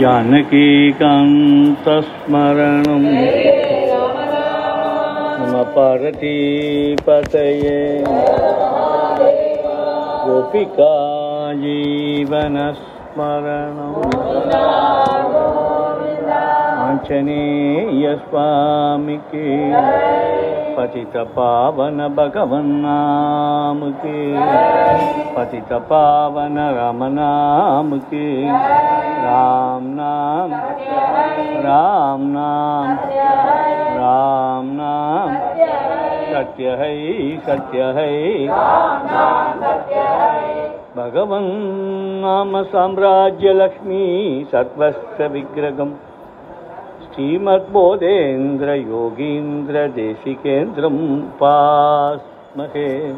जानकीकान्तस्मरणम्। नम पार्वतीपतये गोपिका जीवनस्मरणम् आञ्जनेयस्वामिके पतितपावन भगवन्नाम के पतितपावन रामनाम के राम नाम। राम नाम। राम नाम। सत्य है सत्य है भगवन् नाम साम्राज्य लक्ष्मी सत्वस्य विग्रहम् श्रीमद्बोधेन्द्र योगीन्द्र देशिकेन्द्रं पास्महे।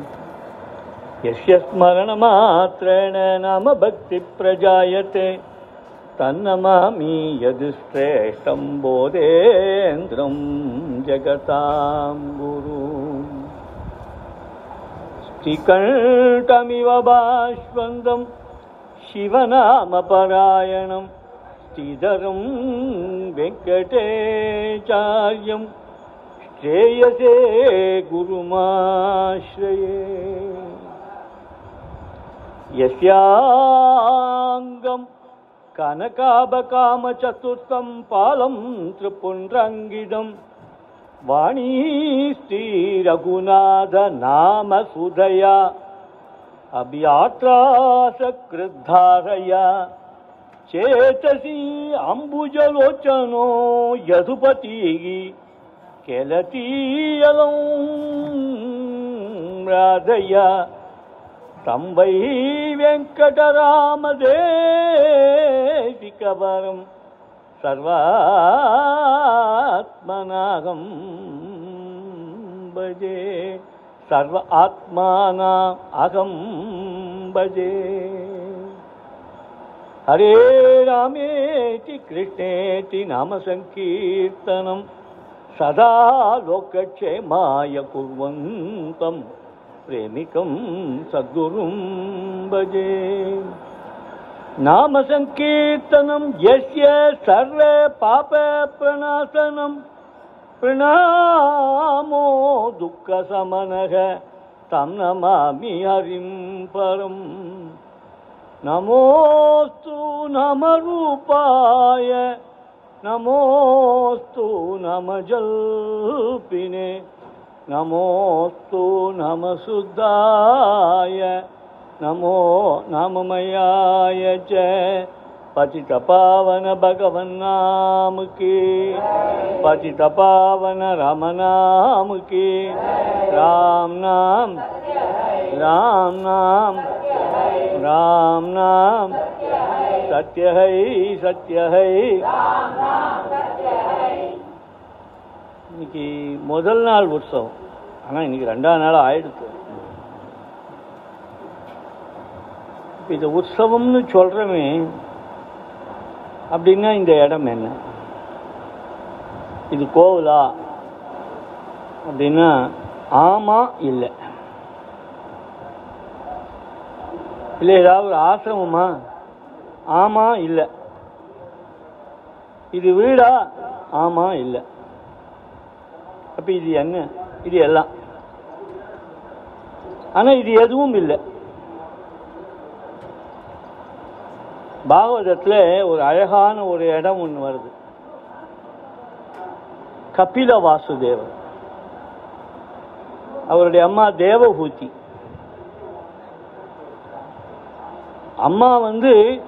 यस्य स्मरणमात्रेण नाम भक्तिप्रजायते। तन्नमामि यदुश्रेष्ठं बोधेन्द्रं जगतां गुरु। श्रीकण्ठमिव बाष्वन्दं शिवनामपरायणम् श्रीधरं वेङ्कटेचार्यं श्रेयसे गुरुमाश्रये यस्याङ्गं कनकाबकामचतुर्थं पालं त्रिपुण्ड्रङ्गिदं वाणी श्रीरघुनाथनामसुधया अभियात्रासकृद्धारया चेतसी చేతసి అంబుజలోచనో యధుపతి కెలతీయలం రాధయ్య తంబై వెంకటరామదేశికవరం సర్వాత్మనాగం భజే సర్వ ఆత్మానా అహం భజే. हरे रामेति कृष्णेति नाम सङ्कीर्तनं सदा लोकक्षेमाय कुर्वन्तं प्रेमिकं सद्गुरुं भजे नाम सङ्कीर्तनं यस्य सर्वे पापप्रणाशनं प्रणामो दुःखसमनः तं नमामि हरिं परम् नमोस्तु नम रूपाय नमोस्तु नम जल्पिने नमोस्तु नम शुद्धाय नमो नम मयाय जय பச்சித பாவன பகவன் நாமுக்கே. பச்சித பாவன ரமநாமுக்கே ராம் நாம் ராம் நாம் ராம் நாம். சத்யஹை சத்யஹை. இன்னைக்கு முதல் நாள் உற்சவம். ஆனால் இன்னைக்கு ரெண்டாம் நாள் ஆயிடுச்சு. இப்போ இந்த உற்சவம்னு சொல்கிறோமே அப்படின்னா இந்த இடம் என்ன? இது கோவிலா? அப்படின்னா ஆமாம் இல்லை. இல்லை ஏதாவது ஒரு ஆசிரமமா? ஆமாம் இல்லை. இது வீடா? ஆமாம் இல்லை. அப்போ இது என்ன? இது எல்லாம். ஆனால் இது எதுவும் இல்லை. பாகவதத்தில் ஒரு அழகான ஒரு இடம் ஒன்று வருது. கபில வாசுதேவர் அவருடைய அம்மா தேவபூதி அம்மா வந்து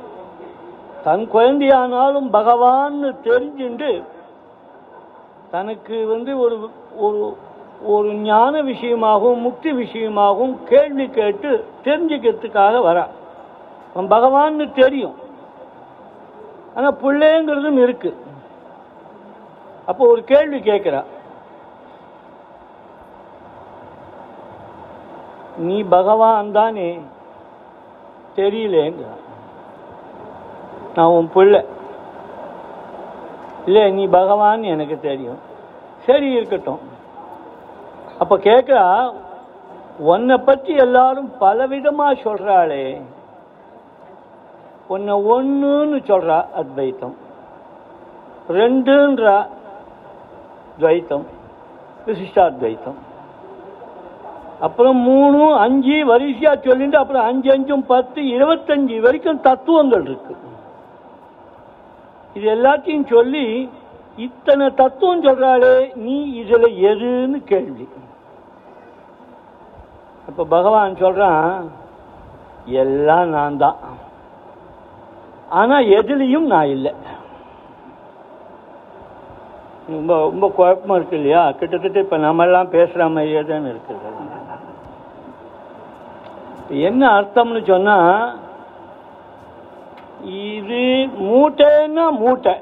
தன் குழந்தையானாலும் பகவான்னு தெரிஞ்சுண்டு தனக்கு வந்து ஒரு ஒரு ஒரு ஞான விஷயமாகவும் முக்தி விஷயமாகவும் கேள்வி கேட்டு தெரிஞ்சுக்கிறதுக்காக வரான் அவன் பகவான்னு தெரியும். ஆனால் பிள்ளைங்கிறதும் இருக்கு. அப்போ ஒரு கேள்வி கேட்குறா. நீ பகவான் தானே? தெரியலேங்க நான் உன் பிள்ளை. இல்லை நீ பகவான் எனக்கு தெரியும். சரி இருக்கட்டும். அப்போ கேட்குறா உன்னை பற்றி எல்லாரும் பலவிதமாக சொல்கிறாளே உன்னை ஒன்றுன்னு சொல்கிறா அத்வைத்தம். ரெண்டுன்றா துவைத்தம். விசிஷ்டாத்வைத்தம். அப்புறம் மூணு அஞ்சு வரிசையாக சொல்லிட்டு அப்புறம் அஞ்சு அஞ்சும் பத்து இருபத்தஞ்சு வரைக்கும் தத்துவங்கள் இருக்கு. இது எல்லாத்தையும் சொல்லி இத்தனை தத்துவம் சொல்கிறாளே நீ இதில் எதுன்னு கேள்வி. இப்போ பகவான் சொல்கிறான் எல்லாம் நான் தான் ஆனா எதுலேயும் நான் இல்லை. ரொம்ப ரொம்ப குழப்பமா இருக்கு இல்லையா? கிட்டத்தட்ட இப்போ நம்ம எல்லாம் மாதிரியே தான் இருக்குது. என்ன அர்த்தம்னு சொன்னால் இது மூட்டைன்னா மூட்டை.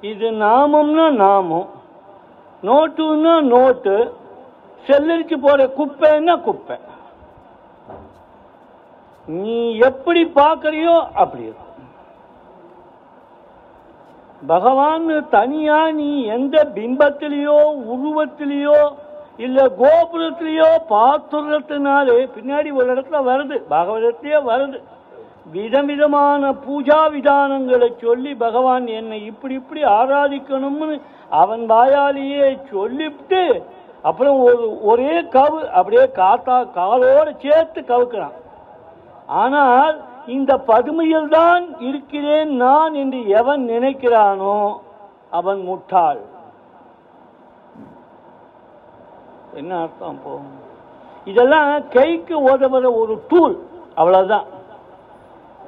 இது நாமம்னா நாமம். நோட்டுன்னா நோட்டு. செல்லரிச்சு போகிற குப்பைன்னா குப்பை. நீ எப்படி பார்க்கறியோ அப்படி இருக்கும் பகவான் தனியா நீ எந்த பிம்பத்திலேயோ உருவத்திலேயோ இல்ல கோபுரத்திலேயோ பார்த்துறதுனாலே பின்னாடி ஒரு இடத்துல வருது பகவதத்தையே வருது. விதம் விதமான பூஜா விதானங்களை சொல்லி பகவான் என்னை இப்படி இப்படி ஆராதிக்கணும்னு அவன் வாயாலேயே சொல்லிவிட்டு அப்புறம் ஒரு ஒரே கவு அப்படியே காத்தா காலோடு சேர்த்து கவுக்கிறான். ஆனால் இந்த பதுமையில் தான் இருக்கிறேன் நான் என்று எவன் நினைக்கிறானோ அவன் முட்டாள். என்ன அர்த்தம் போ இதெல்லாம் கைக்கு உதவுற ஒரு டூல் அவ்வளவுதான்.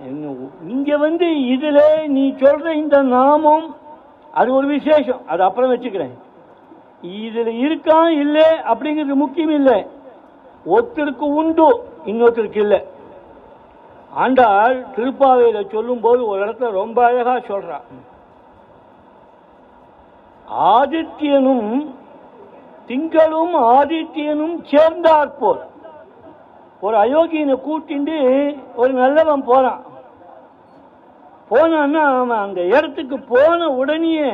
என்ன- இங்க வந்து இதுல நீ சொல்ற இந்த நாமம் அது ஒரு விசேஷம் அது அப்புறம் வச்சுக்கிறேன். இதுல இருக்கா இல்லை அப்படிங்கிறது முக்கியம் இல்லை. ஒருத்தருக்கு உண்டு இன்னொருத்தருக்கு இல்லை. ஆண்டாள் திருப்பாவையில சொல்லும்போது ஒரு இடத்துல ரொம்ப அழகா சொல்றான் ஆதித்யனும் திங்களும் ஆதித்யனும் சேர்ந்தாற்போல் ஒரு அயோக்கியனை கூட்டிண்டு ஒரு நல்லவன் போறான். போனான்னா அவன் அந்த இடத்துக்கு போன உடனேயே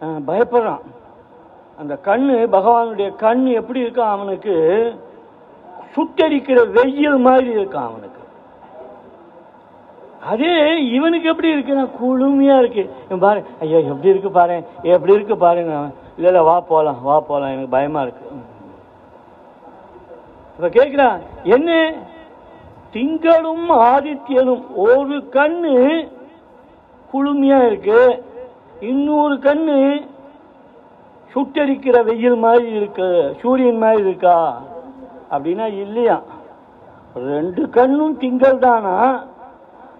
பயப்படுறான். அந்த கண்ணு பகவானுடைய கண் எப்படி இருக்கான் அவனுக்கு? சுட்டரிக்கிற வெயில் மாதிரி இருக்கான் அவனுக்கு. அதே இவனுக்கு எப்படி இருக்குன்னா குளுமையா இருக்கு. பாரு ஐயோ எப்படி இருக்கு பாரு? எப்படி இருக்கு பாருங்க இல்ல இல்ல வா போலாம் வா போலாம். எனக்கு பயமா இருக்கு. இப்ப கேக்குறான் என்ன? திங்களும் ஆதித்யனும் ஒரு கண்ணு குளுமையாக இருக்கு. இன்னொரு கண்ணு சுட்டரிக்கிற வெயில் மாதிரி இருக்கு. சூரியன் மாதிரி இருக்கா? அப்படின்னா இல்லையா? ரெண்டு கண்ணும் திங்கள் தானா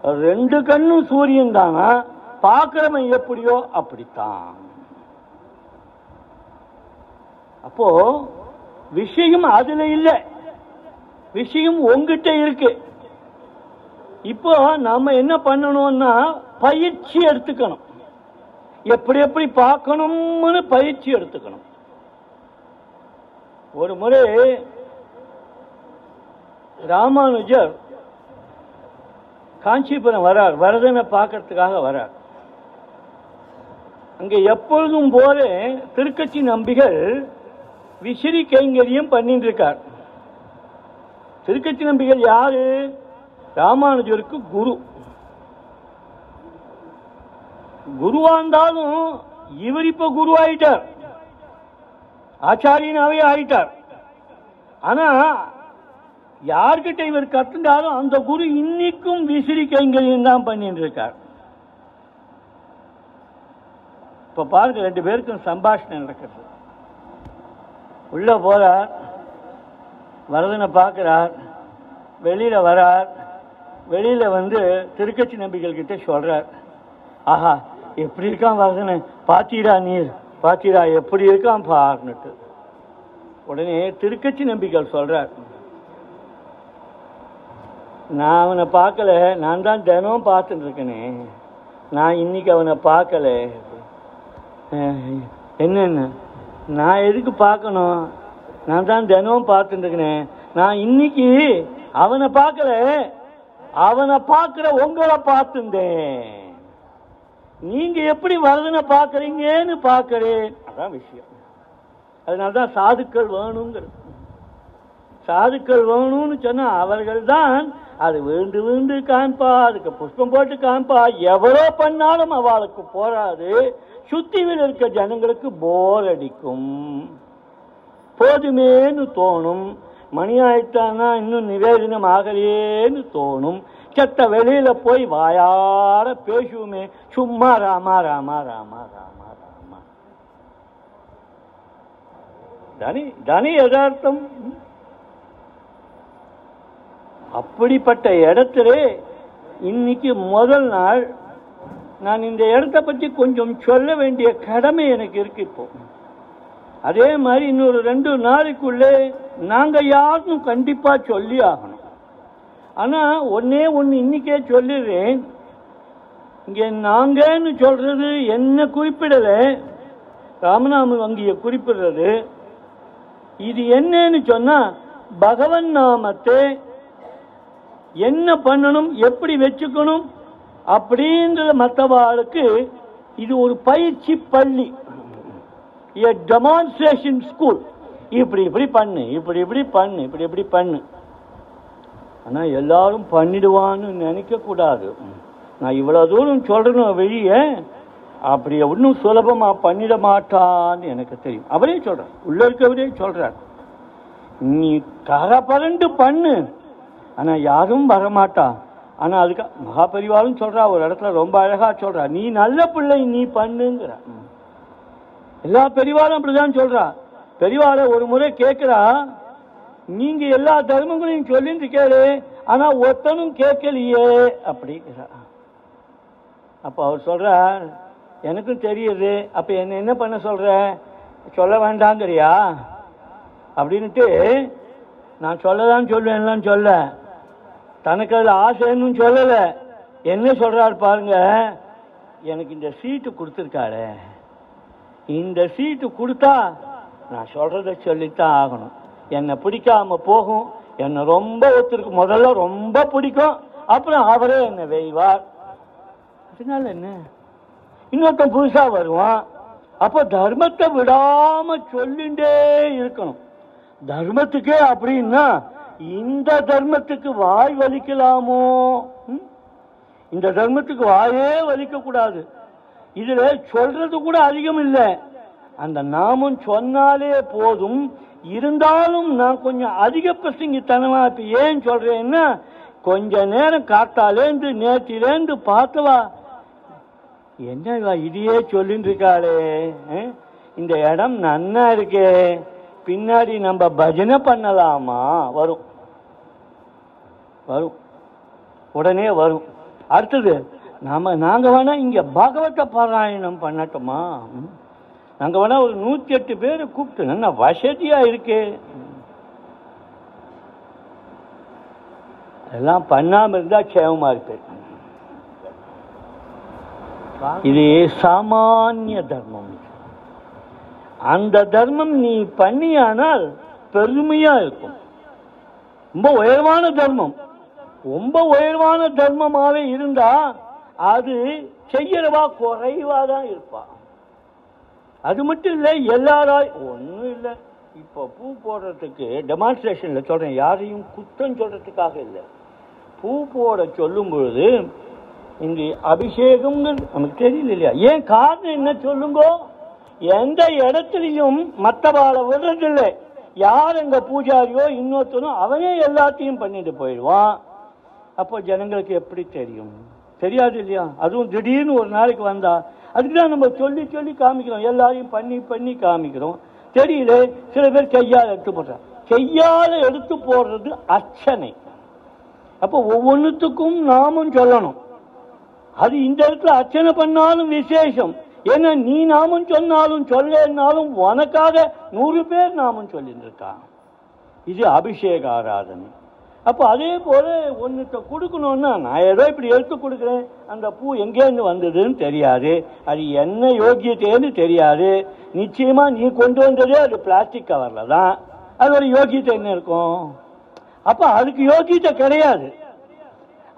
ரெண்டு கண்ணும் சூரியன் தானா? பார்க்கிறவன் எப்படியோ அப்படித்தான். அப்போ விஷயம் அதுல இல்லை. விஷயம் உங்ககிட்ட இருக்கு. இப்போ நாம என்ன பண்ணணும்னா பயிற்சி எடுத்துக்கணும். எப்படி எப்படி பார்க்கணும்னு பயிற்சி எடுத்துக்கணும். ஒரு முறை ராமானுஜர் காஞ்சிபுரம் வரார் வரதனை பார்க்கறதுக்காக வரார். அங்கே எப்பொழுதும் போல திருக்கட்சி நம்பிகள் விசிறி கைங்கரியம் பண்ணிட்டு இருக்கார் திருக்கட்சி நம்பிகள் யாரு? ராமானுஜருக்கு குரு. குருவா இருந்தாலும் இவர் இப்ப குரு ஆயிட்டார். ஆச்சாரியனாவே ஆயிட்டார். ஆனா யார்கிட்ட இவர் கத்துட்டாலும் அந்த குரு இன்னைக்கும் விசிறி கைங்கரியம் தான் பண்ணிட்டு இருக்கார். இப்ப பாருங்க ரெண்டு பேருக்கும் சம்பாஷணை நடக்கிறது. உள்ள போறார் வரதனை பார்க்கிறார் வெளியில வரார் வெளியில வந்து திருக்கட்சி நம்பிகள் கிட்ட சொல்றார். ஆஹா எப்படி இருக்கான் வரதனை? பாத்தீரா நீர் பாத்தீரா எப்படி இருக்கான் பாருன்னுட்டு. உடனே திருக்கட்சி நம்பிகள் சொல்றார். நான் அவனை பார்க்கல. நான் தான் தினம் பார்த்துட்டு இருக்கேனே. நான் இன்னைக்கு அவனை பார்க்கல. என்னென்ன? நான் எதுக்கு பார்க்கணும்? நான் தான் தினமும் பார்த்துட்டு நான் இன்னைக்கு அவனை பார்க்கல. அவனை பார்க்குற உங்களை பார்த்துட்டேன். நீங்க எப்படி வரதனை பார்க்குறீங்கன்னு பார்க்குறேன். அதான் விஷயம். அதனால தான் சாதுக்கள் வேணுங்கிறது. சாதுக்கள் வேணும்னு சொன்னால் அவர்கள் தான் அது வேண்டு வேண்டு காமிப்பா அதுக்கு புஷ்பம் போட்டு காமிப்பா எவ்வளோ பண்ணாலும் அவளுக்கு போராது சுத்திவில் இருக்க ஜனங்களுக்கு போர் அடிக்கும். போதுமேன்னு தோணும். மணி ஆயிட்டானா இன்னும் நிவேதனம் ஆகலையேன்னு தோணும். செத்த வெளியில போய் வாயார பேசுவோமே. சும்மா ராமா ராமா ராமா ராமா ராமா. தனி தனி யதார்த்தம். அப்படிப்பட்ட இடத்துல இன்னைக்கு முதல் நாள். நான் இந்த இடத்த பற்றி கொஞ்சம் சொல்ல வேண்டிய கடமை எனக்கு இருக்கு இப்போ. அதே மாதிரி இன்னொரு ரெண்டு நாளைக்குள்ளே நாங்கள் யாரும் கண்டிப்பாக சொல்லி ஆகணும். ஆனால் ஒன்னே ஒன்று இன்னைக்கே சொல்லிடுறேன். இங்கே நாங்கன்னு சொல்கிறது என்ன குறிப்பிடலை? ராமநாம வங்கியை குறிப்பிடுறது. இது என்னன்னு சொன்னால் பகவன் நாமத்தை என்ன பண்ணணும் எப்படி வச்சுக்கணும் அப்படின்ற மற்றவாளுக்கு இது ஒரு பயிற்சி பள்ளி. எ டெமான்ஸ்ட்ரேஷன் ஸ்கூல் இப்படி இப்படி பண்ணு இப்படி இப்படி பண்ணு இப்படி இப்படி பண்ணு. ஆனால் எல்லாரும் பண்ணிடுவான்னு நினைக்கக்கூடாது நான் இவ்வளோ தூரம் சொல்கிறேன் வெளியே அப்படி ஒன்றும் சுலபமாக பண்ணிட மாட்டான்னு எனக்கு தெரியும். அவரே சொல்கிறார் உள்ள இருக்கவரே சொல்கிறார் நீ கரபரண்டு பண்ணு. ஆனால் யாரும் வரமாட்டா. ஆனால் அதுக்கு மகாபரிவாரும் சொல்கிறா ஒரு இடத்துல ரொம்ப அழகாக சொல்கிறா நீ நல்ல பிள்ளை நீ பண்ணுங்கிற. எல்லா பெரிவாரும் அப்படிதான் சொல்கிறா பெரியவாளை ஒரு முறை கேட்குறா நீங்கள் எல்லா தர்மங்களையும் சொல்லிட்டு கேளு ஆனால் ஒருத்தனும் கேட்கலையே அப்படிங்கிறா. அப்போ அவர் சொல்கிறார் எனக்கும் தெரியுது அப்போ என்ன என்ன பண்ண சொல்கிற சொல்ல வேண்டாங்கிறியா? அப்படின்ட்டு நான் சொல்லதான் சொல்லுவேன்லாம் சொல்ல. தனக்கு அதில் ஆசைன்னு சொல்லலை. என்ன சொல்கிறாரு பாருங்க எனக்கு இந்த சீட்டு கொடுத்துருக்காரு. இந்த சீட்டு கொடுத்தா நான் சொல்கிறத சொல்லித்தான் ஆகணும். என்னை பிடிக்காமல் போகும். என்னை ரொம்ப ஒருத்தருக்கு முதல்ல ரொம்ப பிடிக்கும். அப்புறம் அவரே என்னை வெய்வார். அதனால என்ன? இன்னொருத்தன் புதுசாக வருவான். அப்போ தர்மத்தை விடாமல் சொல்லிண்டே இருக்கணும். தர்மத்துக்கே அப்படின்னா இந்த தர்மத்துக்கு வாய் வலிக்கலாமோ? இந்த தர்மத்துக்கு வாயே வலிக்க கூடாது இதுல சொல்றது கூட அதிகம் இல்லை. அந்த நாமம் சொன்னாலே போதும். இருந்தாலும் நான் கொஞ்சம் அதிக பிரசங்கித்தனமா இப்ப ஏன் சொல்றேன்னா கொஞ்ச நேரம் காத்தாலேந்து நேத்திலேந்து பார்த்தவா? என்ன இதையே சொல்லிட்டு இருக்காளே? இந்த இடம் நன்னா இருக்கே. பின்னாடி நம்ம பஜனை பண்ணலாமா? வரும். வரும். உடனே வரும். அடுத்தது நாம் நாங்கள் வேணால் இங்கே பாகவத பாராயணம் பண்ணட்டுமா? நாங்கள் வேணால் ஒரு நூற்றி எட்டு பேரை கூப்பிட்டு நல்ல வசதியாக இருக்கே? எல்லாம் பண்ணாமல் இருந்தால் க்ஷேமமா இருப்பேன் இது சாமானிய தர்மம். அந்த தர்மம் நீ பண்ணியானால் பெருமையாக இருக்கும். ரொம்ப உயர்வான தர்மம். ரொம்ப உயர்வான தர்மமாகவே இருந்தா அது செய்யறவா குறைவா தான் இருப்பா. அது மட்டும் இல்லை எல்லாராய் ஒன்றும் இல்லை. இப்போ பூ போடுறதுக்கு டெமான்ஸ்ட்ரேஷனில் சொல்கிறேன் யாரையும் குற்றம் சொல்கிறதுக்காக இல்லை. பூ போட சொல்லும் பொழுது இங்கு அபிஷேகம்னு நமக்கு தெரியல இல்லையா? ஏன் காரணம் என்ன சொல்லுங்க? எந்த இடத்துலையும் மற்றவாளை விடுறதில்லை. யார் எங்கள் பூஜாரியோ இன்னொருத்தரும் அவனே எல்லாத்தையும் பண்ணிட்டு போயிடுவான். அப்போ ஜனங்களுக்கு எப்படி தெரியும்? தெரியாது இல்லையா? அதுவும் திடீர்னு ஒரு நாளைக்கு வந்தால் அதுக்கு தான் நம்ம சொல்லி சொல்லி காமிக்கிறோம். எல்லாரையும் பண்ணி பண்ணி காமிக்கிறோம். தெரியல சில பேர் கையால் எடுத்து போடுறாங்க. கையால் எடுத்து போடுறது அர்ச்சனை. அப்போ ஒவ்வொன்றுத்துக்கும் நாமும் சொல்லணும். அது இந்த இடத்துல அர்ச்சனை பண்ணாலும் விசேஷம். ஏன்னா நீ நாமும் சொன்னாலும் சொல்லனாலும் உனக்காக நூறு பேர் நாமும் சொல்லியிருந்திருக்கான். இது அபிஷேக ஆராதனை. அப்போ அதே போல ஒன்றுத்த கொடுக்கணும்னா நான் ஏதோ இப்படி எடுத்து கொடுக்குறேன். அந்த பூ எங்கேருந்து வந்ததுன்னு தெரியாது. அது என்ன யோகியத்தைன்னு தெரியாது. நிச்சயமா நீ கொண்டு வந்ததே அது பிளாஸ்டிக் கவர்ல தான். அது ஒரு யோகியத்தை என்ன இருக்கும்? அப்போ அதுக்கு யோகியத்தை கிடையாது.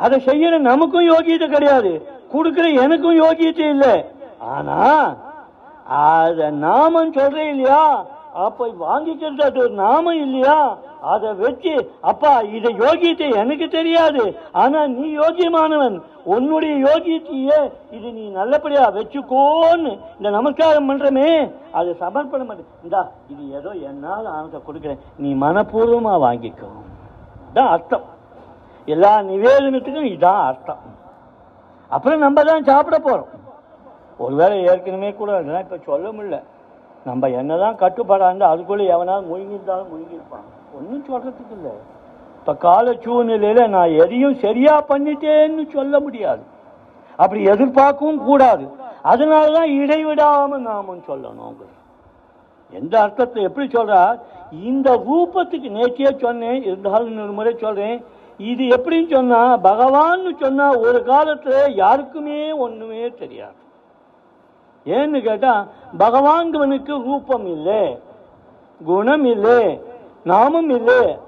அதை செய்யற நமக்கும் யோகியத்தை கிடையாது. கொடுக்குற எனக்கும் யோகியத்தை இல்லை. ஆனா அத நாமம் சொல்றேன் இல்லையா? அப்ப வாங்கிக்கிறது ஒரு நாமம் இல்லையா? அதை வச்சு அப்பா இதை யோகியத்தை எனக்கு தெரியாது. ஆனா நீ யோகியமானவன் உன்னுடைய யோகியத்தையே இது நீ நல்லபடியா வச்சுக்கோன்னு இந்த நமஸ்காரம் பண்றமே. அது சமர்ப்பணம் பண்ணு. இந்தா இது ஏதோ என்னால் ஆனத்தை கொடுக்குறேன். நீ மனப்பூர்வமா வாங்கிக்கோ. இதான் அர்த்தம். எல்லா நிவேதனத்துக்கும் இதான் அர்த்தம். அப்புறம் நம்ம தான் சாப்பிட போறோம். ஒருவேளை ஏற்கனவே கூட அதெல்லாம் இப்ப சொல்ல முடியல. நம்ம என்னதான் கட்டுப்பாடாந்து அதுக்குள்ளே எவனாவது முழுங்கியிருந்தாலும் முழுங்கியிருப்பான் ஒன்றும் சொல்கிறதுக்கு இல்லை. இப்போ கால சூழ்நிலையில் நான் எதையும் சரியாக பண்ணிட்டேன்னு சொல்ல முடியாது. அப்படி எதிர்பார்க்கவும் கூடாது. அதனால தான் இடைவிடாமல் நாமும் சொல்லணும் எந்த அர்த்தத்தை எப்படி சொல்கிறா இந்த ரூபத்துக்கு நேற்றையே சொன்னேன் இருந்தாலும் இன்னொரு முறை சொல்கிறேன் இது எப்படின்னு சொன்னால் பகவான்னு சொன்னால் ஒரு காலத்தில் யாருக்குமே ஒன்றுமே தெரியாது. ஏன்னு கேட்டால் பகவான்கவனுக்கு ரூபம் இல்லை குணம் இல்லை நாமம் இல்லை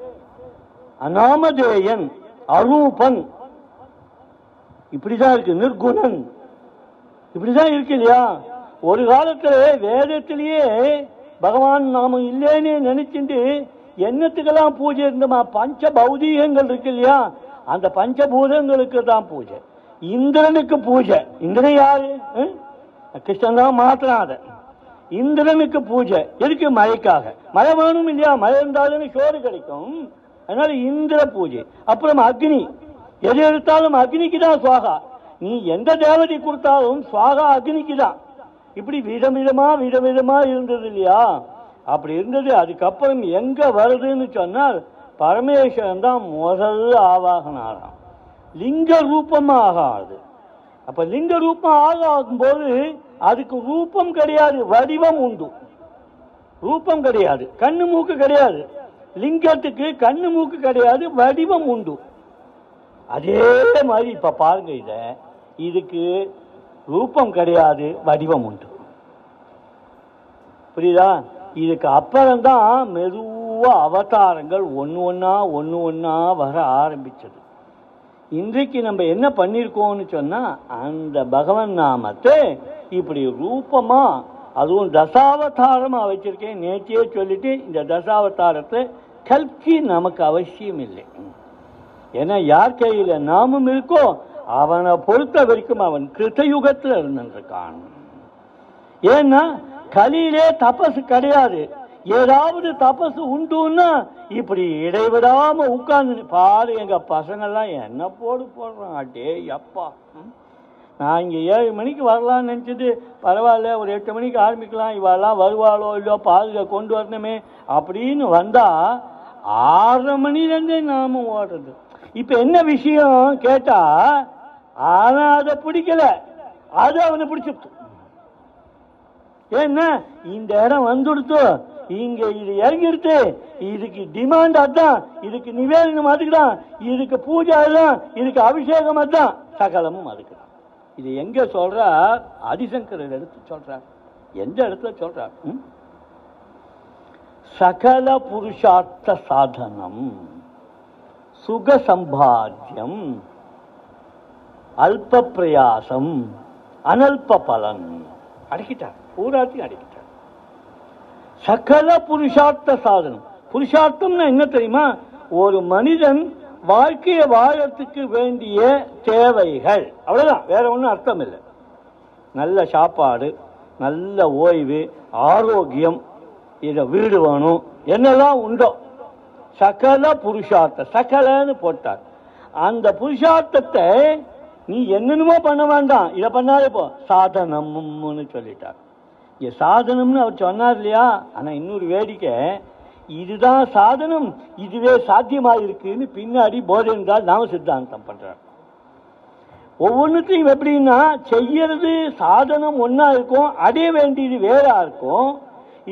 அநாமதேயன் அரூபன். இப்படிதான் இருக்கு நிர்குணன். இப்படிதான் இருக்கு இல்லையா? ஒரு காலத்துல வேதத்திலேயே பகவான் நாம இல்லைன்னு நினைச்சுட்டு என்னத்துக்கெல்லாம் பூஜை இருந்தமா பஞ்ச பௌதீகங்கள் இருக்கு இல்லையா? அந்த பஞ்சபூதங்களுக்கு தான் பூஜை. இந்திரனுக்கு பூஜை. இந்திரன் யாரு? கிருஷ்ணன் தான் மாத்தினான் அதை இந்திரனுக்கு பூஜை. எதுக்கு மழைக்காக? மழை வேணும் இல்லையா? மழை இருந்தாலும் சோறு கிடைக்கும். அதனால இந்திர பூஜை. அப்புறம் அக்னி. எது எடுத்தாலும் அக்னிக்கு தான் சுவாகா. நீ எந்த தேவதை கொடுத்தாலும் சுவாகா அக்னிக்கு தான் இப்படி விதவிதமா விதவிதமா இருந்தது இல்லையா? அப்படி இருந்தது. அதுக்கப்புறம் எங்க வருதுன்னு சொன்னால் பரமேஸ்வரன் தான் முதல்ல ஆவாகனாராம். லிங்க ரூபமாக ஆகாது அப்ப லிங்க ரூபம் ஆகும் போது அதுக்கு ரூபம் கிடையாது வடிவம் உண்டு. ரூபம் கிடையாது கண்ணு மூக்கு கிடையாது. லிங்கத்துக்கு கண்ணு மூக்கு கிடையாது வடிவம் உண்டு. அதே மாதிரி இப்ப பாருங்க இத. இதுக்கு ரூபம் கிடையாது வடிவம் உண்டு. புரியுதா? இதுக்கு அப்புறம்தான் மெதுவா அவதாரங்கள் ஒன்று ஒன்றா ஒன்று ஒன்றா வர ஆரம்பிச்சது. இன்றைக்கு நம்ம என்ன பண்ணியிருக்கோம்னு சொன்னால் அந்த பகவன் நாமத்தை இப்படி ரூபமா அதுவும் தசாவதாரமாக வச்சிருக்கேன். நேற்றே சொல்லிட்டு இந்த தசாவதாரத்தை கல்கி நமக்கு அவசியம் இல்லை. ஏன்னா யார் கையில் நாமும் இருக்கோ அவனை பொறுத்த வரைக்கும் அவன் கிருத்தயுகத்தில் இருந்துருக்கான். ஏன்னா கலியிலே தபசு கிடையாது. ஏதாவது தபசு உண்டுன்னா இப்படி இடைவிடாம உட்கார்ந்து பாரு எங்க பசங்கெல்லாம் என்ன போடு போடுறான் அடே அப்பா. நான் இங்கே ஏழு மணிக்கு வரலாம்னு நினச்சிட்டு பரவாயில்ல ஒரு எட்டு மணிக்கு ஆரம்பிக்கலாம். இவெல்லாம் வருவாளோ இல்லையோ பாதுகா கொண்டு வரணுமே. அப்படின்னு வந்தால் ஆறரை மணிலேருந்தே நாம ஓடுறது. இப்போ என்ன விஷயம் கேட்டால் ஆனால் அதை பிடிக்கல. அது அவனை பிடிச்சிருச்சு. ஏன்னா இந்த இடம் வந்துடுத்து இங்க இது இறங்கிடுத்து இதுக்கு டிமாண்ட் அதான் இதுக்கு நிவேதனம் அதுக்குதான். இதுக்கு பூஜை அதுதான். இதுக்கு அபிஷேகம் அதுதான். சகலமும் அதுக்குதான். இது எங்க சொல்றா? ஆதிசங்கரர் எடுத்து சொல்றார் எந்த இடத்துல சொல்றார் சகல புருஷார்த்த சாதனம் சுக சம்பாத்தியம் அல்ப பிரயாசம் அனல்ப பலன். அடக்கிட்டார். பூராத்தையும் அடக்கிட்டார் சகல புருஷார்த்த சாதனம். புருஷார்த்தம்னா என்ன தெரியுமா? ஒரு மனிதன் வாழ்க்கையை வாழறதுக்கு வேண்டிய தேவைகள். அவ்வளோதான் வேற ஒன்றும் அர்த்தம் இல்லை. நல்ல சாப்பாடு நல்ல ஓய்வு ஆரோக்கியம் இதை வீடு வேணும். என்னெல்லாம் உண்டோ? சகல புருஷார்த்த சகலன்னு போட்டார். அந்த புருஷார்த்தத்தை நீ என்னென்னமோ பண்ண வேண்டாம். இதை பண்ணாலே போ. சாதனம்னு சொல்லிட்டார். சாதனம்னு அவர் சொன்னார் இல்லையா? ஆனால் இன்னொரு வேடிக்கை இதுதான் சாதனம் இதுவே சாத்தியமாக இருக்குன்னு பின்னாடி போதேந்தால் நாம சித்தாந்தம் பண்ணுறார் ஒவ்வொன்றுத்தையும் எப்படின்னா செய்யறது சாதனம் ஒன்றா இருக்கும் அடைய வேண்டியது வேறா இருக்கும்.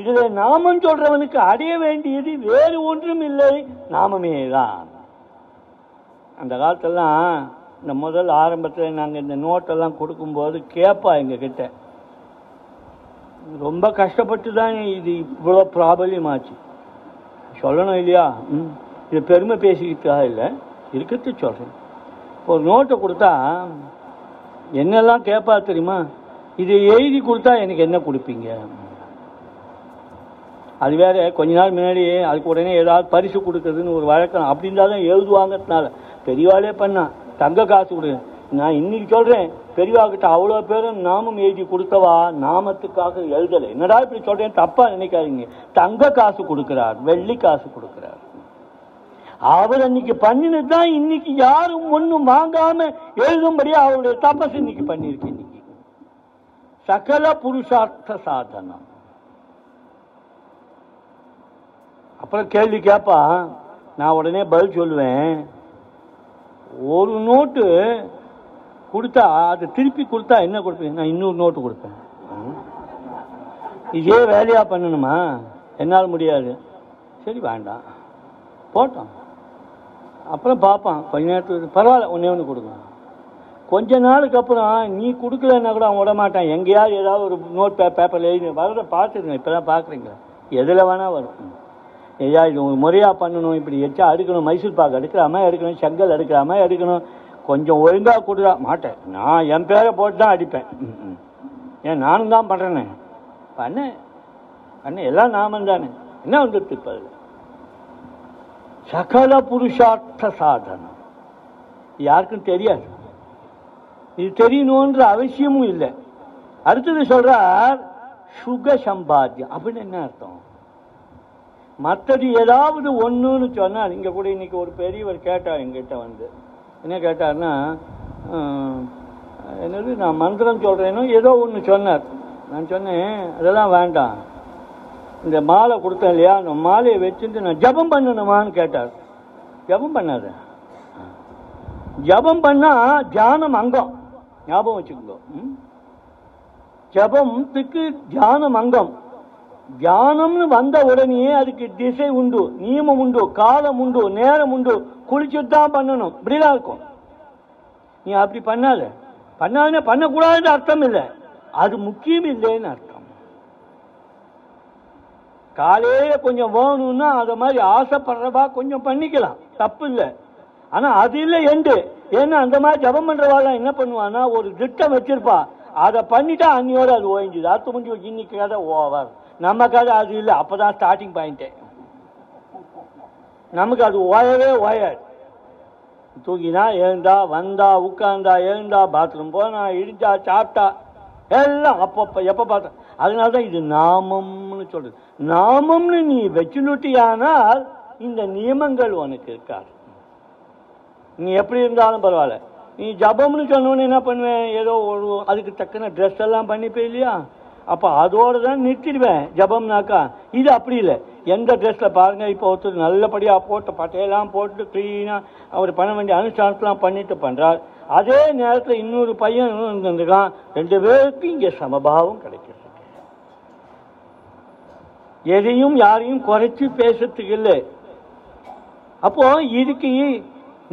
இதில் நாமம் சொல்றவனுக்கு அடைய வேண்டியது வேறு ஒன்றும் இல்லை நாமமே தான். அந்த காலத்தெல்லாம் இந்த முதல் ஆரம்பத்தில் நாங்கள் இந்த நோட்டெல்லாம் கொடுக்கும்போது கேட்பா எங்க ரொம்ப கஷ்டப்பட்டு தான் இது இவ்வளோ ப்ராபல்யம் ஆச்சு. சொல்லணும் இல்லையா? ம். இது பெருமை பேசிக்கிட்டா இல்லை. இருக்கிறது சொல்கிறேன் ஒரு நோட்டை கொடுத்தா என்னெல்லாம் கேட்பா தெரியுமா? இதை எழுதி கொடுத்தா எனக்கு என்ன கொடுப்பீங்க? அது வேறு கொஞ்ச நாள் முன்னாடி அதுக்கு உடனே ஏதாவது பரிசு கொடுக்குறதுன்னு ஒரு வழக்கம். அப்படி இருந்தால் தான் எழுதுவாங்கறதுனால. பெரியவாளே பண்ணான் தங்க காசு கொடுங்க நான் இன்னைக்கு சொல்றேன் பெரியவா கிட்ட அவ்வளோ பேரும் நாமம் எழுதி கொடுத்தவா நாமத்துக்காக எழுதலை. என்னடா இப்படி சொல்றேன் தப்பா நினைக்காதீங்க. தங்க காசு கொடுக்கிறார் வெள்ளி காசு கொடுக்கிறார். அவர் அன்னைக்கு பண்ணினது தான் இன்னைக்கு யாரும் ஒன்றும் வாங்காம எழுதும்படி அவருடைய தபஸ் இன்னைக்கு பண்ணியிருக்கு இன்னைக்கு. சகல புருஷார்த்த சாதனம். அப்புறம் கேள்வி கேட்பா நான் உடனே பதில் சொல்லுவேன். ஒரு நோட்டு கொடுத்தா அது திருப்பி கொடுத்தா என்ன கொடுப்பேன் நான் இன்னொரு நோட்டு கொடுப்பேன். இதே வேலையாக பண்ணணுமா? என்னால் முடியாது. சரி வேண்டாம். போட்டோம். அப்புறம் பார்ப்பான் கொஞ்ச நேரத்துக்கு பரவாயில்ல ஒன்றே ஒன்று கொடுங்க கொஞ்ச நாளுக்கு அப்புறம் நீ கொடுக்கலன்னா கூட அவன் விட மாட்டான் எங்கேயாவது ஏதாவது ஒரு நோட் பே பேப்பரில் எழுதி வரத பார்த்துருங்க இப்போ தான் பார்க்குறீங்க எதில் வேணால் வரும். ஏதாவது இது முறையாக பண்ணணும் இப்படி எச்சா எடுக்கணும். மைசூர் பாக்கு எடுக்கலாமா? எடுக்கணும். செங்கல் எடுக்கிறாமல் எடுக்கணும். கொஞ்சம் ஒழுங்காக கொடுதா மாட்டேன். நான் என் பேரை போட்டு தான் அடிப்பேன் ஏன் நானும் தான் பண்ணுறேனே பண்ண. பண்ண. எல்லாம் நாமம் தானே. என்ன வந்துட்டு இப்போ சகல புருஷார்த்த சாதனம். யாருக்கும் தெரியாது. இது தெரியணுன்ற அவசியமும் இல்லை. அடுத்தது சொல்றார் சுக சம்பாத்தியம். அப்படின்னு என்ன அர்த்தம்? மற்றது ஏதாவது ஒன்றுன்னு சொன்னால் இங்கே கூட இன்னைக்கு ஒரு பெரியவர் கேட்டார் எங்கிட்ட வந்து. என்ன கேட்டார்னா என்னது நான் மந்திரம் சொல்கிறேனோ ஏதோ ஒன்று சொன்னார். நான் சொன்னேன் அதெல்லாம் வேண்டாம். இந்த மாலை கொடுத்தேன் இல்லையா? அந்த மாலையை வச்சுட்டு நான் ஜெபம் பண்ணணுமான்னு கேட்டார். ஜெபம் பண்ணாத. ஜெபம் பண்ணால் தியானம் அங்கம். ஞாபகம் வச்சுக்கோங்க. ம்? ஜபத்துக்கு தியானம் அங்கம். தியானம்னு வந்த உடனே அதுக்கு திசை உண்டு நியமம் உண்டு காலம் உண்டு நேரம் உண்டு. குளிச்சுட்டு தான் பண்ணணும். இப்படிதான் இருக்கும். நீ அப்படி பண்ணாத. பண்ணாதுன்னு பண்ணக்கூடாதுன்னு அர்த்தம் இல்லை. அது முக்கியம் இல்லைன்னு அர்த்தம். காலையில கொஞ்சம் வேணும்னா அத மாதிரி ஆசைப்படுறவா கொஞ்சம் பண்ணிக்கலாம். தப்பு இல்லை. ஆனா அது இல்லை எண்டு. ஏன்னா அந்த மாதிரி ஜபம் பண்றவாள் என்ன பண்ணுவான்னா ஒரு திட்டம் வச்சிருப்பா. அதை பண்ணிட்டா அன்னியோட அது ஓய்ஞ்சுது. அது முடிஞ்சு இன்னைக்கு கதை ஓவர். நம்ம கதை அது இல்லை. அப்போ தான் ஸ்டார்டிங் பாயிண்டே நமக்கு அது ஓயவே ஓயாது. தூங்கினா எழுந்தா வந்தா உட்காந்தா எழுந்தா பாத்ரூம் போனா இடிஞ்சா சாப்பிட்டா எல்லாம் அப்பப்போ எப்போ பார்த்தா அதனால தான் இது நாமம்னு சொல்றது. நாமம்னு நீ வச்சுனுட்டியானால் இந்த நியமங்கள் உனக்கு இருக்காது. நீ எப்படி இருந்தாலும் பரவாயில்ல. நீ ஜபம்னு சொன்னோன்னு என்ன பண்ணுவேன் ஏதோ ஒரு அதுக்கு தக்கன ட்ரெஸ் எல்லாம் பண்ணிப்பே இல்லையா? அப்போ அதோடு தான் நிறுத்திடுவேன். ஜபம்னாக்கா இது அப்படி இல்லை. எந்த ட்ரெஸ்ஸில் பாருங்கள் இப்போ ஒருத்தர் நல்லபடியாக போட்டு பட்டையெல்லாம் போட்டு க்ளீனாக அவர் பண்ண வேண்டிய அனுஷ்டானத்தெலாம் பண்ணிட்டு பண்ணுறார் அதே நேரத்தில் இன்னொரு பையன் இருந்திருக்கான். ரெண்டு பேருக்கும் இங்கே சமபாவம் கிடைக்கிறது எதையும் யாரையும் குறைச்சி பேசுறதுக்கு இல்லை. அப்போ இதுக்கு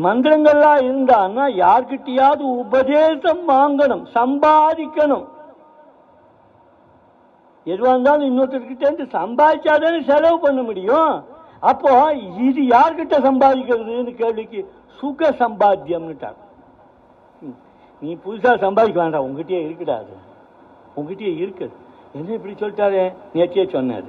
மந்திரங்கள்லாம் இருந்தான்னா யார்கிட்டயாவது உபதேசம் வாங்கணும் சம்பாதிக்கணும். எதுவாக இருந்தாலும் இன்னொருத்தர்கிட்டேருந்து சம்பாதிச்சாதானே செலவு பண்ண முடியும். அப்போ இது யார்கிட்ட சம்பாதிக்கிறதுன்னு கேள்விக்கு சுக சம்பாத்தியம்னுட்டாங்க. ம். நீ புதுசாக சம்பாதிக்க வேண்டாம் உங்ககிட்டயே இருக்குடா உங்ககிட்டயே இருக்குது. என்ன இப்படி சொல்லிட்டாரு? நேற்றையே சொன்னார்.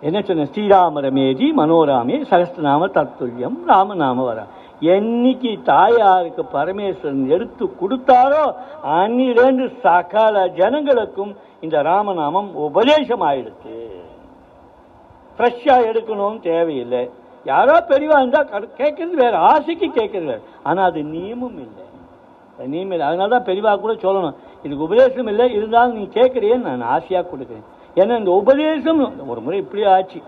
என்ன சொன்ன ஸ்ரீராமரமேஜி மனோராமே சகஸ்திரநாம தத்துல்யம் ராமநாம வரா என்னைக்கு தாயாருக்கு பரமேஸ்வரன் எடுத்து கொடுத்தாரோ அன்னிலேருந்து சகல ஜனங்களுக்கும் இந்த ராமநாமம் உபதேசம் ஆயிடுச்சு ஃப்ரெஷ்ஷாக எடுக்கணும்னு தேவையில்லை. யாரோ பெரியவா இருந்தால் கடு- கேட்கறது வேறு ஆசைக்கு கேட்கறது வேறு. ஆனால் அது நியமம் இல்லை. நியமம் இல்லை. அதனால தான் பெரியவா கூட சொல்லணும். இதுக்கு உபதேசம் இல்லை இருந்தாலும் நீ கேட்குறியேன்னு நான் ஆசையாக கொடுக்குறேன். ஏன்னா இந்த உபதேசம் ஒரு முறை இப்படி ஆச்சு.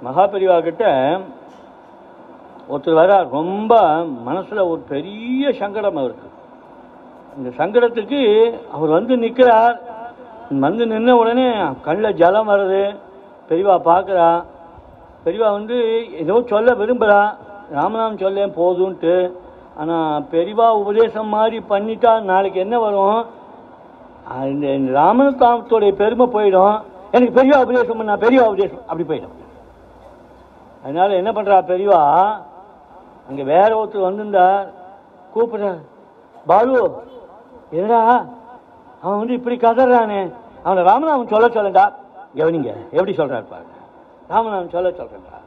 மகா பெரியவா கிட்ட ஒருத்தர் வர ரொம்ப மனசில் ஒரு பெரிய சங்கடம் அவருக்கு. இந்த சங்கடத்துக்கு அவர் வந்து நிற்கிறார் வந்து நின்ன உடனே கண்ணில் ஜலம் வருது. பெரியவா பார்க்குறா பெரியவா வந்து ஏதோ சொல்ல விரும்புகிறா ராமநாமம் சொல்ல போதும்ன்ட்டு ஆனால் பெரியவா உபதேசம் மாதிரி பண்ணிட்டா நாளைக்கு என்ன வரும்? இந்த ராமநாமத்தோடைய பெருமை போயிடும். எனக்கு பெரியவா உபதேசம் பண்ணா பெரியவா உபதேசம். அப்படி போயிடும். அதனால் என்ன பண்ணுறா பெரியவா? அங்க வேற ஒருத்தர் வந்திருந்தா கூப்பிடுறார். பாலு என்னடா? அவன் வந்து இப்படி கதறானே. அவனை ராமநாமன் சொல்ல சொல்லண்டா கவனிங்க எப்படி சொல்றாரு பாருங்க. ராமநாமம் சொல்ல சொல்கிறேன்டா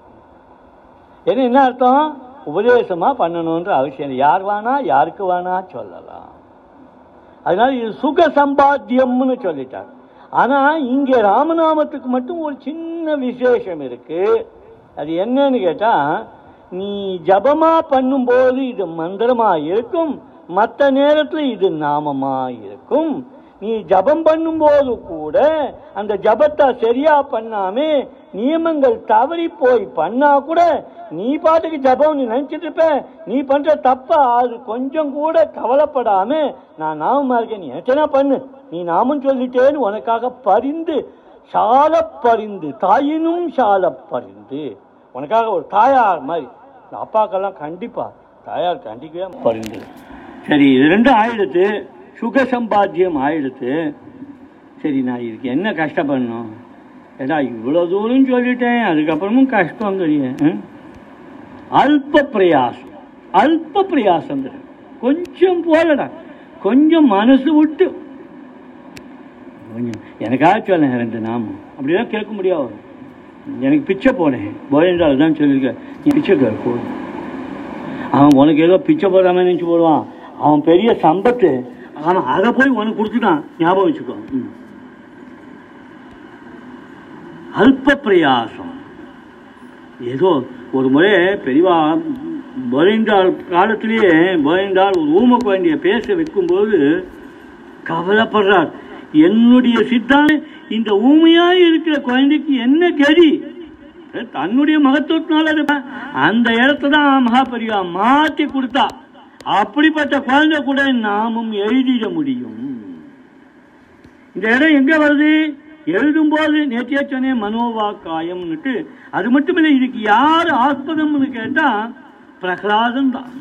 என்ன என்ன அர்த்தம்? உபதேசமா பண்ணணுன்ற அவசியம் யார் வேணா யாருக்கு வேணா சொல்லலாம். அதனால இது சுக சம்பாத்தியம்னு சொல்லிட்டார். ஆனா இங்க ராமநாமத்துக்கு மட்டும் ஒரு சின்ன விசேஷம் இருக்கு. அது என்னன்னு கேட்டா நீ ஜபமா பண்ணும்போது இது மந்திரமா இருக்கும். மற்ற நேரத்தில் இது நாமமா இருக்கும். நீ ஜபம் பண்ணும்போது கூட அந்த ஜபத்தை சரியா பண்ணாம நியமங்கள் தவறி போய் பண்ணா கூட நீ பாட்டுக்கு ஜபம் நீ நினைச்சிட்டு இருப்ப. நீ பண்ற தப்ப அது கொஞ்சம் கூட கவலைப்படாம நான் நாமமா இருக்கேன். நீ என்ன பண்ணு. நீ நாமும் சொல்லிட்டேன்னு உனக்காக பரிந்து சால பரிந்து தாயினும் சால பரிந்து உனக்காக ஒரு தாயார் மாதிரி. இந்த அப்பாக்கெல்லாம் கண்டிப்பா தாயார் கண்டிக்கவே பரிந்து சரி இது ரெண்டும் ஆயிடுத்து. சுக சம்பாத்தியம் ஆயிடுத்து. சரி நான் இதுக்கு என்ன கஷ்டப்படணும்? ஏடா இவ்வளோ தூரம் சொல்லிட்டேன். அதுக்கப்புறமும் கஷ்டங்கிறிய அல்ப பிரயாசம். அல்ப பிரயாசம் கொஞ்சம் போலடா. கொஞ்சம் மனசு விட்டு. கொஞ்சம் எனக்காக சொல்லேன் ரெண்டு நாமம். அப்படிலாம் கேட்க முடியாது. எனக்கு பிச்சை போனேன் போயன்றால் தான் சொல்லியிருக்கேன் நீ பிச்சை போ. அவன் உனக்கு ஏதோ பிச்சை போடாம நினச்சி போடுவான். அவன் பெரிய சம்பத்து. அவன் அதை போய் உனக்கு கொடுத்துட்டான். ஞாபகம் வச்சுக்கோ. அல்ப பிரயாசம். ஏதோ ஒரு முறை பெரியவா போரிண்டாள் காலத்திலேயே போரிண்டாள் ஒரு ஊமக்கு வேண்டிய பேச வைக்கும்போது கவலைப்படுறார். என்னுடைய சித்தாந்தம் இந்த ஊமையா இருக்கிற குழந்தைக்கு என்ன கதி? தன்னுடைய மகத்துவத்தினால அது அந்த இடத்த தான் மகாபரிவா மாற்றி கொடுத்தா. அப்படிப்பட்ட குழந்தை கூட நாமும் எழுதிட முடியும். இந்த இடம் எங்க வருது? எழுதும்போது நேற்றைய சொன்னேன் மனோவாக்காயம்னுட்டு. அது மட்டும் இல்லை இதுக்கு யார் ஆஸ்பதம்னு கேட்டா பிரகலாதன் தான்.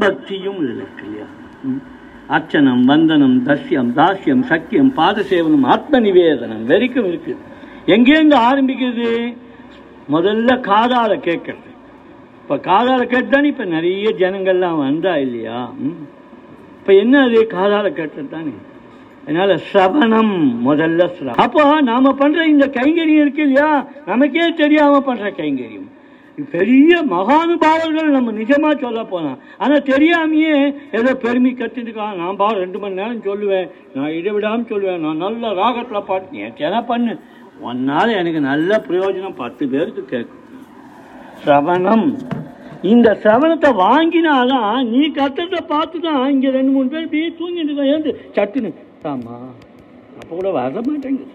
பக்தியும் இதுல இருக்கு இல்லையா? ம். அர்ச்சனம் வந்தனம் தஸ்யம் தாஸ்யம் சக்கியம் பாதசேவனம் ஆத்ம நிவேதனம் வரைக்கும் இருக்கு. எங்கேருந்து ஆரம்பிக்கிறது முதல்ல காதால கேட்கறது. இப்போ காதால கேட்டுதானே இப்போ நிறைய ஜனங்கள்லாம் வந்தா இல்லையா? ம். என்ன அது? காதால கேட்டது தானே அதனால சவணம் முதல்ல அப்போ நாம பண்ற இந்த கைங்கரியம் இருக்கு இல்லையா? நமக்கே தெரியாம பண்ற கைங்கரியம். பெரிய மகானுபாவர்கள் நம்ம நிஜமாக சொல்ல போகலாம் ஆனால் தெரியாமையே ஏதோ பெருமை கத்துட்டுக்கான் நான் பா ரெண்டு மணி நேரம் சொல்லுவேன். நான் இடைவிடாமல் சொல்லுவேன். நான் நல்ல ராகத்தில் பாட்டு ஏற்றியெல்லாம் பண்ணு? ஒன்னால் எனக்கு நல்ல பிரயோஜனம் பத்து பேருக்கு கேட்கும் சவணம். இந்த சவணத்தை வாங்கினாதான் நீ கத்துறத பார்த்து தான் இங்கே ரெண்டு மூணு பேர் இப்படியே தூங்கிட்டு இருக்கோம் ஏந்து சட்டுன்னு. ஆமா. அப்போ கூட வர மாட்டேங்குது.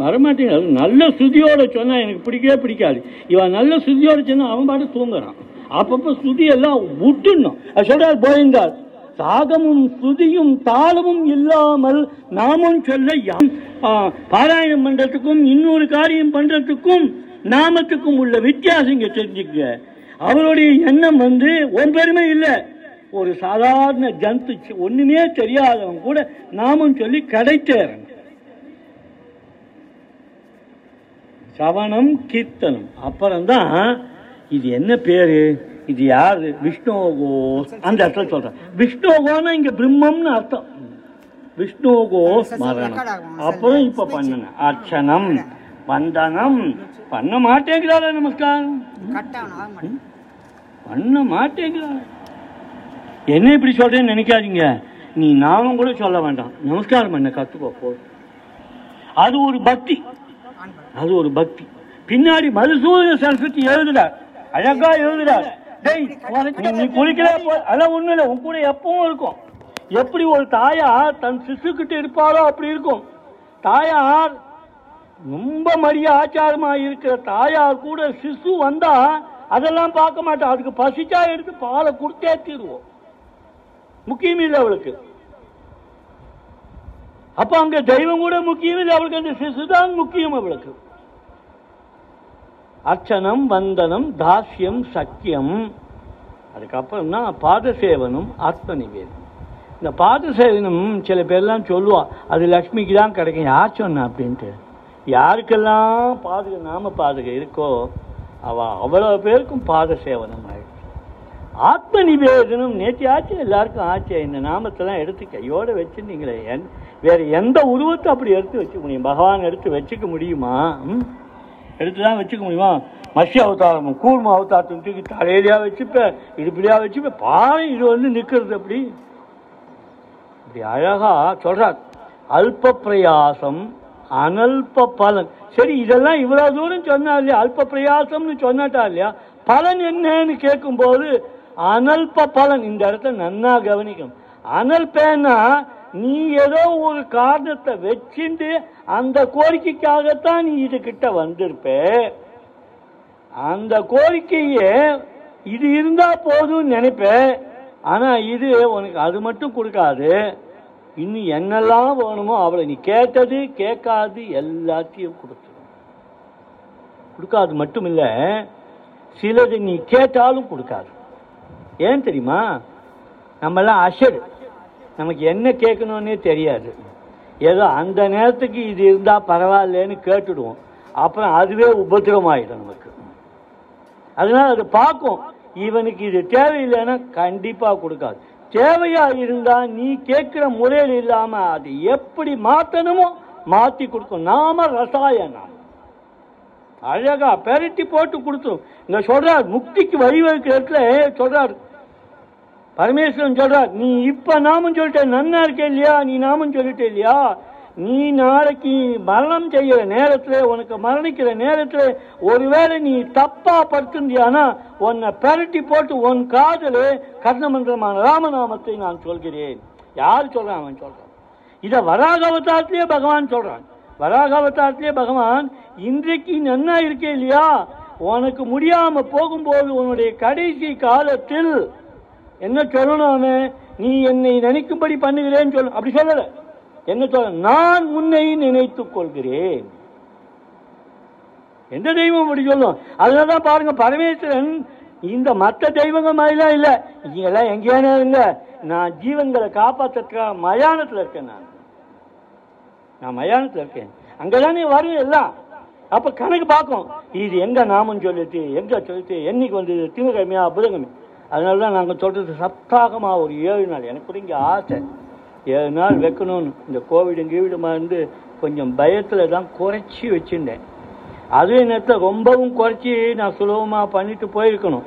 வரமாட்டேங்க. நல்ல ஸ்ருதியோடு சொன்னால் எனக்கு பிடிக்கவே பிடிக்காது. இவன் நல்ல ஸ்ருதியோடு சொன்னால் அவன் பாட்டு தூங்குறான். அப்பப்போ சுதி எல்லாம் விட்டுணும் அது சொல்றாரு போயிருந்தார் சாகமும் சுதியும் தாளமும் இல்லாமல் நாமும் சொல்ல பாராயணம் பண்ணுறதுக்கும் இன்னொரு காரியம் பண்ணுறதுக்கும் நாமத்துக்கும் உள்ள வித்தியாசம் இங்க தெரிஞ்சுக்க அவருடைய எண்ணம் வந்து ஒன் பெருமை இல்லை. ஒரு சாதாரண ஜந்து ஒன்றுமே தெரியாதவன் கூட நாமும் சொல்லி கிடைத்தேறணும். சவணம் கீர்த்தனம். அப்புறம்தான் இது என்ன பேரு? இது யாரு? விஷ்ணோகோ அந்த இடத்துல சொல்றேன். விஷ்ணோகோன்னா இங்க பிரம்மம்னு அர்த்தம். விஷ்ணோகோ ஸ்மரணம் அப்புறம் இப்ப பண்ணன அர்ச்சனம் வந்தனம். பண்ண மாட்டேங்கிறாரு நமஸ்காரம். பண்ண மாட்டேங்கிறாரு என்ன இப்படி சொல்றேன்னு நினைக்காதீங்க. நீ நானும் கூட சொல்ல வேண்டாம். நமஸ்காரம் பண்ண கத்துக்கோ போ. அது ஒரு பக்தி. அது ஒரு பக்தி. பின்னாடி மதுசூதன சரஸ்வதி எழுதுறார். அழகா எழுதுறார். நீ குளிக்கல அதெல்லாம் ஒண்ணும் இல்லை. உன் கூட எப்பவும் இருக்கும். எப்படி ஒரு தாயார் தன் சிசுக்கிட்ட இருப்பாரோ அப்படி இருக்கும். தாயார் ரொம்ப மரிய ஆச்சாரமா இருக்கிற தாயார் கூட சிசு வந்தா அதெல்லாம் பார்க்க மாட்டா. அதுக்கு பசிச்சா எடுத்து பாலை கொடுத்தே தீருவோம். முக்கியம் இல்லை அவளுக்கு. அப்ப அங்க தெய்வம் கூட முக்கியம் இல்லை அவளுக்கு அந்த சிசுதான் முக்கியம் அவளுக்கு. அர்ச்சனம் வந்தனம் தாஸ்யம் சக்கியம். அதுக்கப்புறம் தான் பாதசேவனம் ஆத்ம நிவேதனம் இந்த பாதசேவனம் சில பேர்லாம் சொல்லுவா அது லக்ஷ்மிக்கு தான் கிடைக்கும் யார் சொன்ன அப்படின்ட்டு. யாருக்கெல்லாம் பாதுகை நாம பாதுகை இருக்கோ அவ அவ்வளோ பேருக்கும் பாதசேவனம் ஆயிடுச்சு. ஆத்ம நிவேதனம் நேற்று ஆச்சு எல்லாருக்கும் ஆச்சு இந்த நாமத்தெல்லாம் எடுத்து கையோடு வச்சுருந்தீங்களே என் வேறு எந்த உருவத்தை அப்படி எடுத்து வச்சுக்க முடியும்? பகவான் எடுத்து வச்சுக்க முடியுமா? எடுத்து தான் வச்சுக்க முடியுமா? மத்ய அவதாரம் கூர்ம அவதாரத்தை தூக்கி தலையிலையா வச்சுப்பேன் இடுப்பிலையா வச்சுப்பேன் பாறை இது வந்து நிற்கிறது அப்படி. இப்படி அழகா சொல்கிறார் அல்ப பிரயாசம் அனல்ப பலன். சரி இதெல்லாம் இவ்வளோ தூரம் சொன்னா இல்லையா? அல்ப பிரயாசம்னு சொன்னாட்டா இல்லையா? பலன் என்னன்னு கேட்கும்போது அனல்ப பலன் இந்த இடத்துல நன்னா கவனிக்கணும் அனல்பேன்னா நீ ஏதோ ஒரு காரணத்தை வச்சுண்டு அந்த கோரிக்கைக்காகத்தான் நீ இதுகிட்ட வந்திருப்ப. அந்த கோரிக்கையே இது இருந்தா போதும்னு நினைப்ப. ஆனா இது உனக்கு அது மட்டும் கொடுக்காது. இன்னும் என்னெல்லாம் வேணுமோ அவளை நீ கேட்டது கேட்காது எல்லாத்தையும் கொடுத்துடும் கொடுக்காது மட்டும் இல்லை சிலது நீ கேட்டாலும் கொடுக்காது. ஏன் தெரியுமா? நம்மெல்லாம் அஷடு நமக்கு என்ன கேட்கணும்னே தெரியாது. ஏதோ அந்த நேரத்துக்கு இது இருந்தால் பரவாயில்லன்னு கேட்டுடுவோம். அப்புறம் அதுவே உபத்திரமாயிடும் நமக்கு. அதனால அது பார்க்கும். இவனுக்கு இது தேவையில்லைன்னா கண்டிப்பாக கொடுக்காது. தேவையா இருந்தா நீ கேட்குற முறையில் இல்லாமல் அது எப்படி மாற்றணுமோ மாற்றி கொடுக்கும். நாம ரசாயனம். அழகா பெரட்டி போட்டு கொடுத்துரும். இங்க சொல்கிறார் முக்திக்கு வழிவகுக்கிற இடத்துல சொல்கிறார் பரமேஸ்வரன் சொல்றார் நீ இப்ப நாமும் சொல்லிட்ட நன்னா இருக்க இல்லையா? நீ நாமும் சொல்லிட்ட இல்லையா? நீ நாளைக்கு மரணம் செய்யற நேரத்துல உனக்கு மரணிக்கிற நேரத்துல ஒருவேளை நீ தப்பா படுத்திருந்தியானா உன்னை பெரட்டி போட்டு உன் காதல கர்ணமந்திரமான ராமநாமத்தை நான் சொல்கிறேன். யார் சொல்றான் அவன் சொல்றான். இதை வராக அவதாரத்திலே பகவான் சொல்றான். வராக அவதாரத்திலே பகவான் இன்றைக்கு நன்னா இருக்கே இல்லையா? உனக்கு முடியாம போகும்போது உன்னுடைய கடைசி காலத்தில் என்ன சொல்லணும் அவன்? நீ என்னை நினைக்கும்படி பண்ணுகிறேன்னு சொல்லு. அப்படி சொல்லல. என்ன சொல்ல நான் உன்னை நினைத்துக் கொள்கிறேன். எந்த தெய்வம் அப்படி சொல்லும்? அதனாலதான் பாருங்க பரமேஸ்வரன் இந்த மற்ற தெய்வங்கள் மாதிரிலாம் இல்லை. இங்கெல்லாம் எங்கேயானே இல்லை. நான் ஜீவன்களை காப்பாற்றுறதுக்காக மயானத்தில் இருக்கேன் நான். நான் மயானத்தில் இருக்கேன். அங்கதானே வரும் எல்லாம். அப்போ கணக்கு பார்க்கும். இது எங்கே நாமன்னு சொல்லிட்டு எங்கே சொல்லிட்டு என்னைக்கு வந்தது? திங்கக்கிழமையா புதன்கிழமை அதனால தான் நாங்கள் சொல்கிறது சப்தாகமாக ஒரு ஏழு நாள். எனக்கு கூட இங்கே ஆசை. ஏழு நாள் வைக்கணும்னு. இந்த கோவிடும் கீவிடுமா இருந்து கொஞ்சம் பயத்தில் தான் குறைச்சி வச்சுருந்தேன். அதே நேரத்தில் ரொம்பவும் குறைச்சி நான் சுலபமாக பண்ணிட்டு போயிருக்கணும்.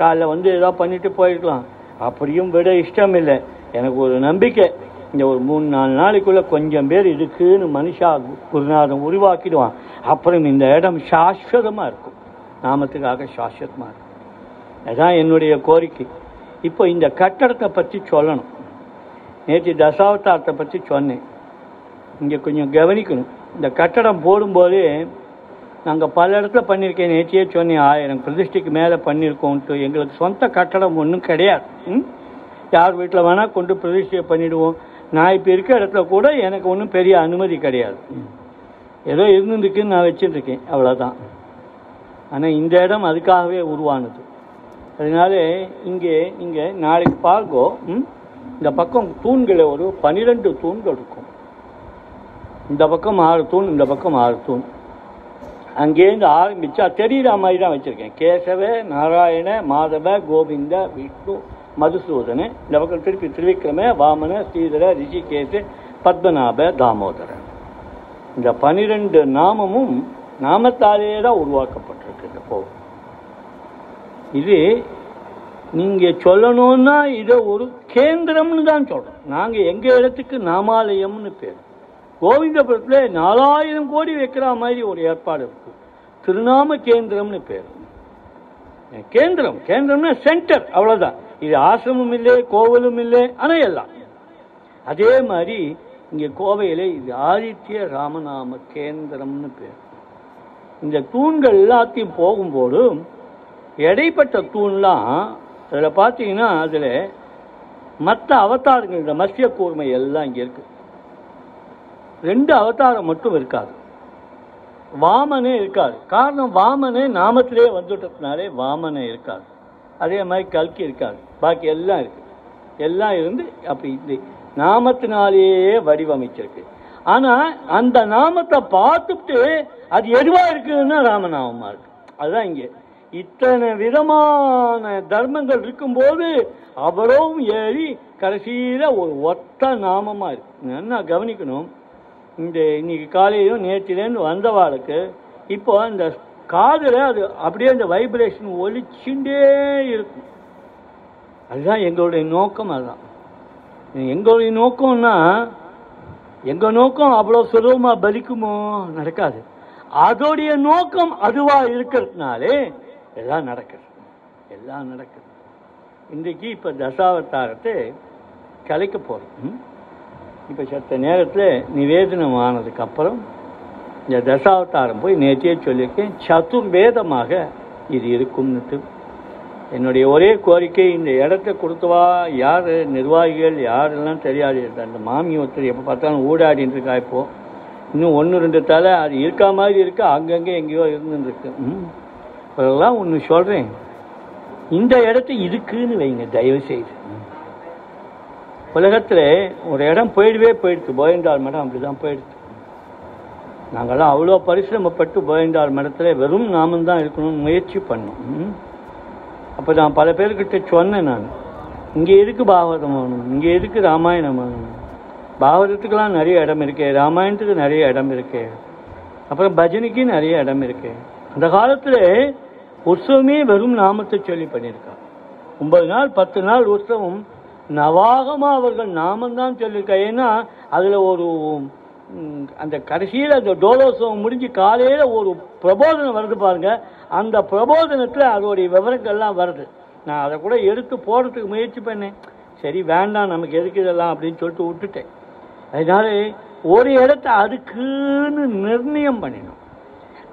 காலைல வந்து ஏதோ பண்ணிட்டு போயிருக்கலாம். அப்படியும் விட இஷ்டம் இல்லை எனக்கு ஒரு நம்பிக்கை. இந்த ஒரு மூணு நாலு நாளைக்குள்ளே கொஞ்சம் பேர் இதுக்குன்னு மனுஷா குருநாதம் உருவாக்கிடுவான். அப்புறம் இந்த இடம் சாஸ்வதமாக இருக்கும். நாமத்துக்காக சாஸ்வதமாக இருக்கும். அதுதான் என்னுடைய கோரிக்கை. இப்போ இந்த கட்டடத்தை பற்றி சொல்லணும். நேற்று தசாவதாரத்தை பற்றி சொன்னேன். இங்கே கொஞ்சம் கவனிக்கணும். இந்த கட்டடம் போடும்போதே நாங்கள் பல இடத்துல பண்ணியிருக்கேன். நேற்றையே சொன்னேன் ஆயிரம் பிரதிஷ்டைக்கு மேலே பண்ணியிருக்கோம்ட்டு எங்களுக்கு சொந்த கட்டடம் ஒன்றும் கிடையாது. ம்? யார் வீட்டில் வேணால் கொண்டு பிரதிஷ்டையை பண்ணிவிடுவோம் நான் இப்போ இருக்க இடத்துல கூட எனக்கு ஒன்றும் பெரிய அனுமதி கிடையாது. ஏதோ இருந்துருக்குன்னு நான் வச்சுருக்கேன் அவ்வளோதான் ஆனால் இந்த இடம் அதுக்காகவே உருவானது. அதனால இங்கே இங்கே நாளைக்கு பார்க்கோ ம்? இந்த பக்கம் தூண்களை ஒரு பன்னிரெண்டு தூண்கள் இருக்கும். இந்த பக்கம் ஆறு தூண் இந்த பக்கம் ஆறு தூண். அங்கேருந்து ஆரம்பிச்சா தெரிகிற மாதிரி தான் வச்சுருக்கேன். கேசவ நாராயண மாதவ கோவிந்த விஷ்ணு மதுசூதன. இந்த பக்கம் திருப்பி திருவிக்ரம வாமன ஸ்ரீதர ரிஷிகேச பத்மநாப தாமோதரன் இந்த பனிரெண்டு நாமமும் நாமத்தாலே தான் உருவாக்கப்பட்டிருக்கு இந்த கோவில். இது நீங்கள் சொல்லணும்னா இதை ஒரு கேந்திரம்னு தான் சொல்கிறோம் நாங்கள் எங்கள் இடத்துக்கு நாமாலயம்னு பேர். கோவிந்தபுரத்தில் நாலாயிரம் கோடி வைக்கிற மாதிரி ஒரு ஏற்பாடு இருக்குது திருநாம கேந்திரம்னு பேர். கேந்திரம். கேந்திரம்னா சென்டர் அவ்வளோதான் இது ஆசிரமம் இல்லை கோவிலும் இல்லை ஆனால் எல்லாம். அதே மாதிரி இங்கே கோவையில் இது ஆதித்ய ராமநாம கேந்திரம்னு பேர். இந்த தூண்கள் எல்லாத்தையும் போகும்போது இடைப்பட்ட தூண்லாம் அதில் பார்த்தீங்கன்னா அதில் மற்ற அவதாரங்கள் இந்த மத்ய கூர்மை எல்லாம் இங்கே இருக்குது ரெண்டு அவதாரம் மட்டும் இருக்காது. வாமனே இருக்காது. காரணம் வாமனே நாமத்திலே வந்துட்டதுனாலே வாமனே இருக்காது. அதே மாதிரி கல்கி இருக்காது. பாக்கி எல்லாம் இருக்குது எல்லாம் இருந்து அப்படி இந்த நாமத்தினாலேயே வடிவமைச்சிருக்கு. ஆனால் அந்த நாமத்தை பார்த்துட்டு அது எதுவாக இருக்குதுன்னா ராமநாமமாக இருக்குது அதுதான் இங்கே இத்தனை விதமான தர்மங்கள் இருக்கும்போது அவரும் ஏறி கடைசியில் ஒரு ஒத்த நாமமாக இருக்கு. என்ன கவனிக்கணும். இந்த இன்னைக்கு காலையிலும் நேற்றிலேருந்து வந்தவாளுக்கு இப்போ அந்த காதில் அது அப்படியே அந்த வைப்ரேஷன் ஒலிச்சுட்டே இருக்கும். அதுதான் எங்களுடைய நோக்கம் அதுதான். எங்களுடைய நோக்கம்னா எங்கள் நோக்கம் அவ்வளோ சுலபமாக பலிக்குமோ? நடக்காது. அதோடைய நோக்கம் அதுவாக இருக்கிறதுனாலே எல்லாம் நடக்குது. எல்லாம் நடக்குது. இன்றைக்கு இப்போ தசாவதாரத்தை கலைக்க போகிறோம் ம்? சத்த நேரத்தில் நிவேதனம் ஆனதுக்கப்புறம் இந்த தசாவதாரம் போய் நேற்றே சொல்லியிருக்கேன் சதுர்வேதமாக இது இருக்கும்னுட்டு. என்னுடைய ஒரே கோரிக்கை இந்த இடத்த கொடுத்தவா யார் நிர்வாகிகள் யாரெல்லாம் தெரியாது. அந்த மாமி ஒருத்தர் எப்போ பார்த்தாலும் ஊடாடின்னு இருக்கா இப்போது இன்னும் ஒன்று ரெண்டு தலை அது இருக்கா மாதிரி இருக்குது அங்கங்கே எங்கேயோ இருந்துருக்கு ம். அதெல்லாம் ஒன்று சொல்கிறேன் இந்த இடத்த இதுக்குன்னு வைங்க தயவு செய்து உலகத்தில் ஒரு இடம் போயிடவே போயிடுச்சு போயண்டாள் மடம் அப்படி தான் போயிடுச்சு நாங்கள்லாம் அவ்வளோ பரிசிரமப்பட்டு போயண்டாள் மடத்தில் வெறும் நாமும் தான் இருக்கணும்னு முயற்சி பண்ணோம். ம். அப்போ நான் பல பேர்கிட்ட சொன்னேன் நான். இங்கே எதுக்கு பாகவதம் வேணும்? இங்கே எதுக்கு ராமாயணம் வேணும்? பாகவதத்துக்கெல்லாம் நிறைய இடம் இருக்கே. ராமாயணத்துக்கு நிறைய இடம் இருக்கே. அப்புறம் பஜனைக்கு நிறைய இடம் இருக்கே. அந்த காலத்தில் உற்சவமே வெறும் நாமத்தை சொல்லி பண்ணியிருக்கா ஒன்பது நாள் பத்து நாள் உற்சவம் நவாகமாக அவர்கள் நாமந்தான் சொல்லியிருக்கா ஏன்னா அதில் ஒரு அந்த கடைசியில் அந்த டோலோத்சவம் முடிஞ்சு காலையில் ஒரு பிரபோதனம் வருது பாருங்க. அந்த பிரபோதனத்தில் அதோடைய விவரங்கள்லாம் வருது. நான் அதை கூட எடுத்து போடுறதுக்கு முயற்சி பண்ணேன். சரி வேண்டாம் நமக்கு எதுக்கு இதெல்லாம் அப்படின்னு சொல்லிட்டு விட்டுட்டேன். அதனால ஒரு இடத்த அதுக்குன்னு நிர்ணயம் பண்ணினோம்.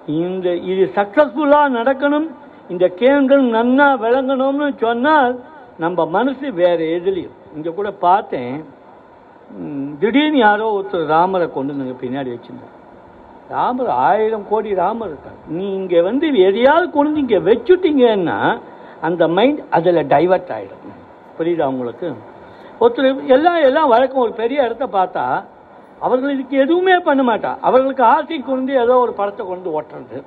இந்த இது சக்சஸ்ஃபுல்லாக நடக்கணும். இந்த கேந்திரம் நன்னா விளங்கணும்னு சொன்னால் நம்ம மனசு வேறு எதுலையும். இங்கே கூட பார்த்தேன். திடீர்னு யாரோ ஒருத்தர் ராமரை கொண்டு வந்து பின்னாடி வச்சிருந்தார். ராமர் ஆயிரம் கோடி ராமர் இருக்கார். நீ இங்கே வந்து எதையாவது கொண்டு வந்து இங்கே வச்சுட்டீங்கன்னா அந்த மைண்ட் அதில் டைவர்ட் ஆகிடும் புரியுதா உங்களுக்கு? ஒருத்தர் எல்லாம் எல்லாம் வழக்கம். ஒரு பெரிய இடத்த பார்த்தா அவர்கள் இதுக்கு எதுவுமே பண்ண மாட்டா. அவர்களுக்கு ஆசை கொண்டு ஏதோ ஒரு படத்தை கொண்டு ஓட்டுறது.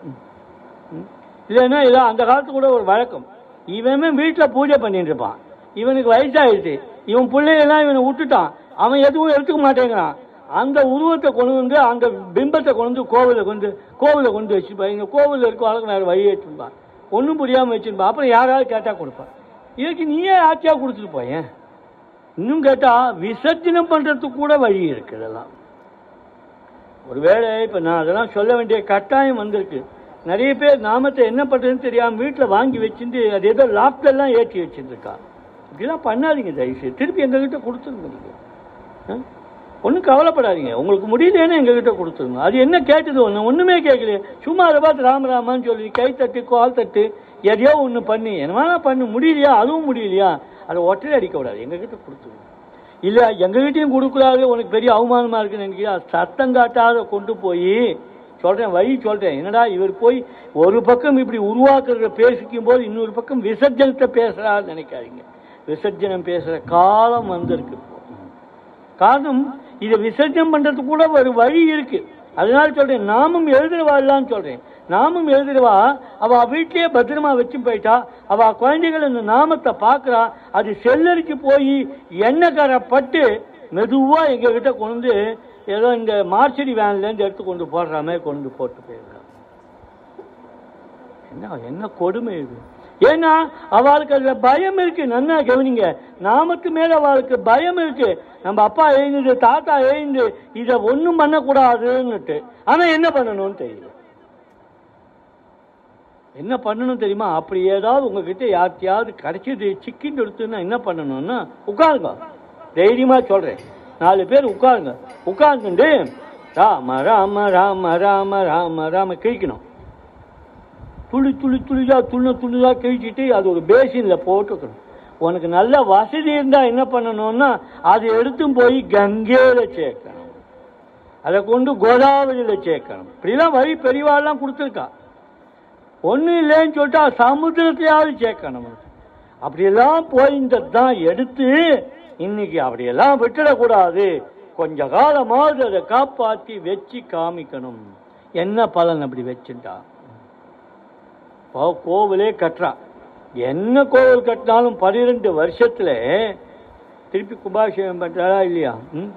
இல்லைன்னா ஏதோ அந்த காலத்து கூட ஒரு வழக்கம். இவன் வீட்டில் பூஜை பண்ணிட்டு இருப்பான். இவனுக்கு வயசாயிடுச்சு. இவன் பிள்ளையெல்லாம் இவனை விட்டுட்டான். அவன் எதுவும் எடுத்துக்க மாட்டேங்கிறான். அந்த உருவத்தை கொண்டு வந்து அந்த பிம்பத்தை கொண்டு வந்து கோவிலில் கொண்டு கோவிலில் கொண்டு வச்சுருப்பான். இங்கே கோவிலில் இருக்க ஆளுக்கு வேறு வழி வச்சுருப்பான் ஒன்றும் புரியாமல் வச்சுருப்பான். அப்புறம் யாராவது கேட்டால் கொடுப்பான். இதுக்கு நீயே ஆட்சியாக கொடுத்துட்டு போயேன். இன்னும் கேட்டால் விசர்ஜனம் பண்ணுறதுக்கு கூட வழி இருக்குது இதெல்லாம். ஒருவேளை இப்போ நான் அதெல்லாம் சொல்ல வேண்டிய கட்டாயம் வந்திருக்கு. நிறைய பேர் நாமத்தை என்ன பண்ணுறதுன்னு தெரியாமல் வீட்டில் வாங்கி வச்சுட்டு அது ஏதோ லாப்டெல்லாம் ஏற்றி வச்சுருந்துருக்கா. இப்படிலாம் பண்ணாதீங்க தயவுசெய்து. திருப்பி எங்ககிட்ட கொடுத்துருங்க நீங்கள் ஒன்றும் கவலைப்படாதீங்க. உங்களுக்கு முடியலன்னு எங்ககிட்ட கொடுத்துருங்க. அது என்ன கேட்டது? ஒன்று ஒன்றுமே கேட்கலையே. சும்மா அதை பார்த்து ராமராமான்னு சொல்லி கை தட்டு கால் தட்டு எதையோ ஒன்று பண்ணி. என்ன பண்ணு? முடியலையா? அதுவும் முடியலையா? அதை ஒற்றை அடிக்க விடாது எங்ககிட்ட கொடுத்துருங்க. இல்லை எங்ககிட்டயும் கொடுக்கூடாது உனக்கு பெரிய அவமானமாக இருக்குன்னு நினைக்கிறியா? சத்தம் காட்டாத கொண்டு போய் சொல்கிறேன் வழி சொல்கிறேன் என்னடா இவர் போய் ஒரு பக்கம் இப்படி உருவாக்குறத பேசிக்கும் போது இன்னொரு பக்கம் விசர்ஜனத்தை பேசுகிறான்னு நினைக்காதீங்க. விசர்ஜனம் பேசுகிற காலம் வந்திருக்கு காரணம் இதை விசர்ஜனம் பண்ணுறதுக்கு கூட ஒரு வழி இருக்குது அதனால சொல்றேன் நாமும் எழுதிடுவாள்லான்னு சொல்றேன். நாமும் எழுதிடுவா அவ வீட்டிலேயே பத்திரமா வச்சு போயிட்டா அவ குழந்தைகள் இந்த நாமத்தை பார்க்குறா அது செல்லரிக்கு போய் எண்ணெய்க்கார பட்டு மெதுவா கிட்ட கொண்டு வந்து ஏதோ இந்த மார்ச்சடி வேன்லேருந்து எடுத்து கொண்டு போடுற மாதிரி கொண்டு போட்டு போயிருக்கா. என்ன என்ன கொடுமை இது? ஏன்னா அவளுக்கு அதுல பயம் இருக்கு. நன்னா கவனிங்க. நாமக்கு மேல அவளுக்கு பயம் இருக்கு. நம்ம அப்பா எழுந்து தாத்தா எழுந்து இதை ஒன்றும் பண்ணக்கூடாதுன்னுட்டு. ஆனா என்ன பண்ணணும்னு தெரியல. என்ன பண்ணணும் தெரியுமா? அப்படி ஏதாவது உங்ககிட்ட யார்த்தையாவது கிடைச்சது சிக்கின்னு எடுத்துன்னா என்ன பண்ணணும்னா உட்காருங்க. தைரியமா சொல்றேன். நாலு பேர் உட்காருங்க. உட்கார்ந்துட்டு ராம ராம ராம ராம ராம ராம கிழிக்கணும். துளி துளி துளியாக துண்ண துளிதா கிழிச்சிட்டு அது ஒரு பேசினில் போட்டுக்கணும். உனக்கு நல்ல வசதி இருந்தால் என்ன பண்ணணும்னா அதை எடுத்தும் போய் கங்கையில் சேர்க்கணும். அதை கொண்டு கோதாவரியில் சேர்க்கணும். இப்படிலாம் வழி பெரியவாள்லாம் கொடுத்துருக்கா. ஒன்றும் இல்லைன்னு சொல்லிட்டா சமுத்திரத்தையாவது சேர்க்கணும் அப்படியெல்லாம் போயிந்த தான் எடுத்து இன்னைக்கு அப்படியெல்லாம் விட்டுடக்கூடாது. கொஞ்ச காலமாவது அதை காப்பாற்றி வச்சு காமிக்கணும். என்ன பலன் அப்படி வச்சுட்டா? கோவிலே கட்டுறான் என்ன கோவில் கட்டினாலும் பன்னிரெண்டு வருஷத்தில் திருப்பி கும்பாபிஷேகம் பண்றாளா இல்லையா? ம்?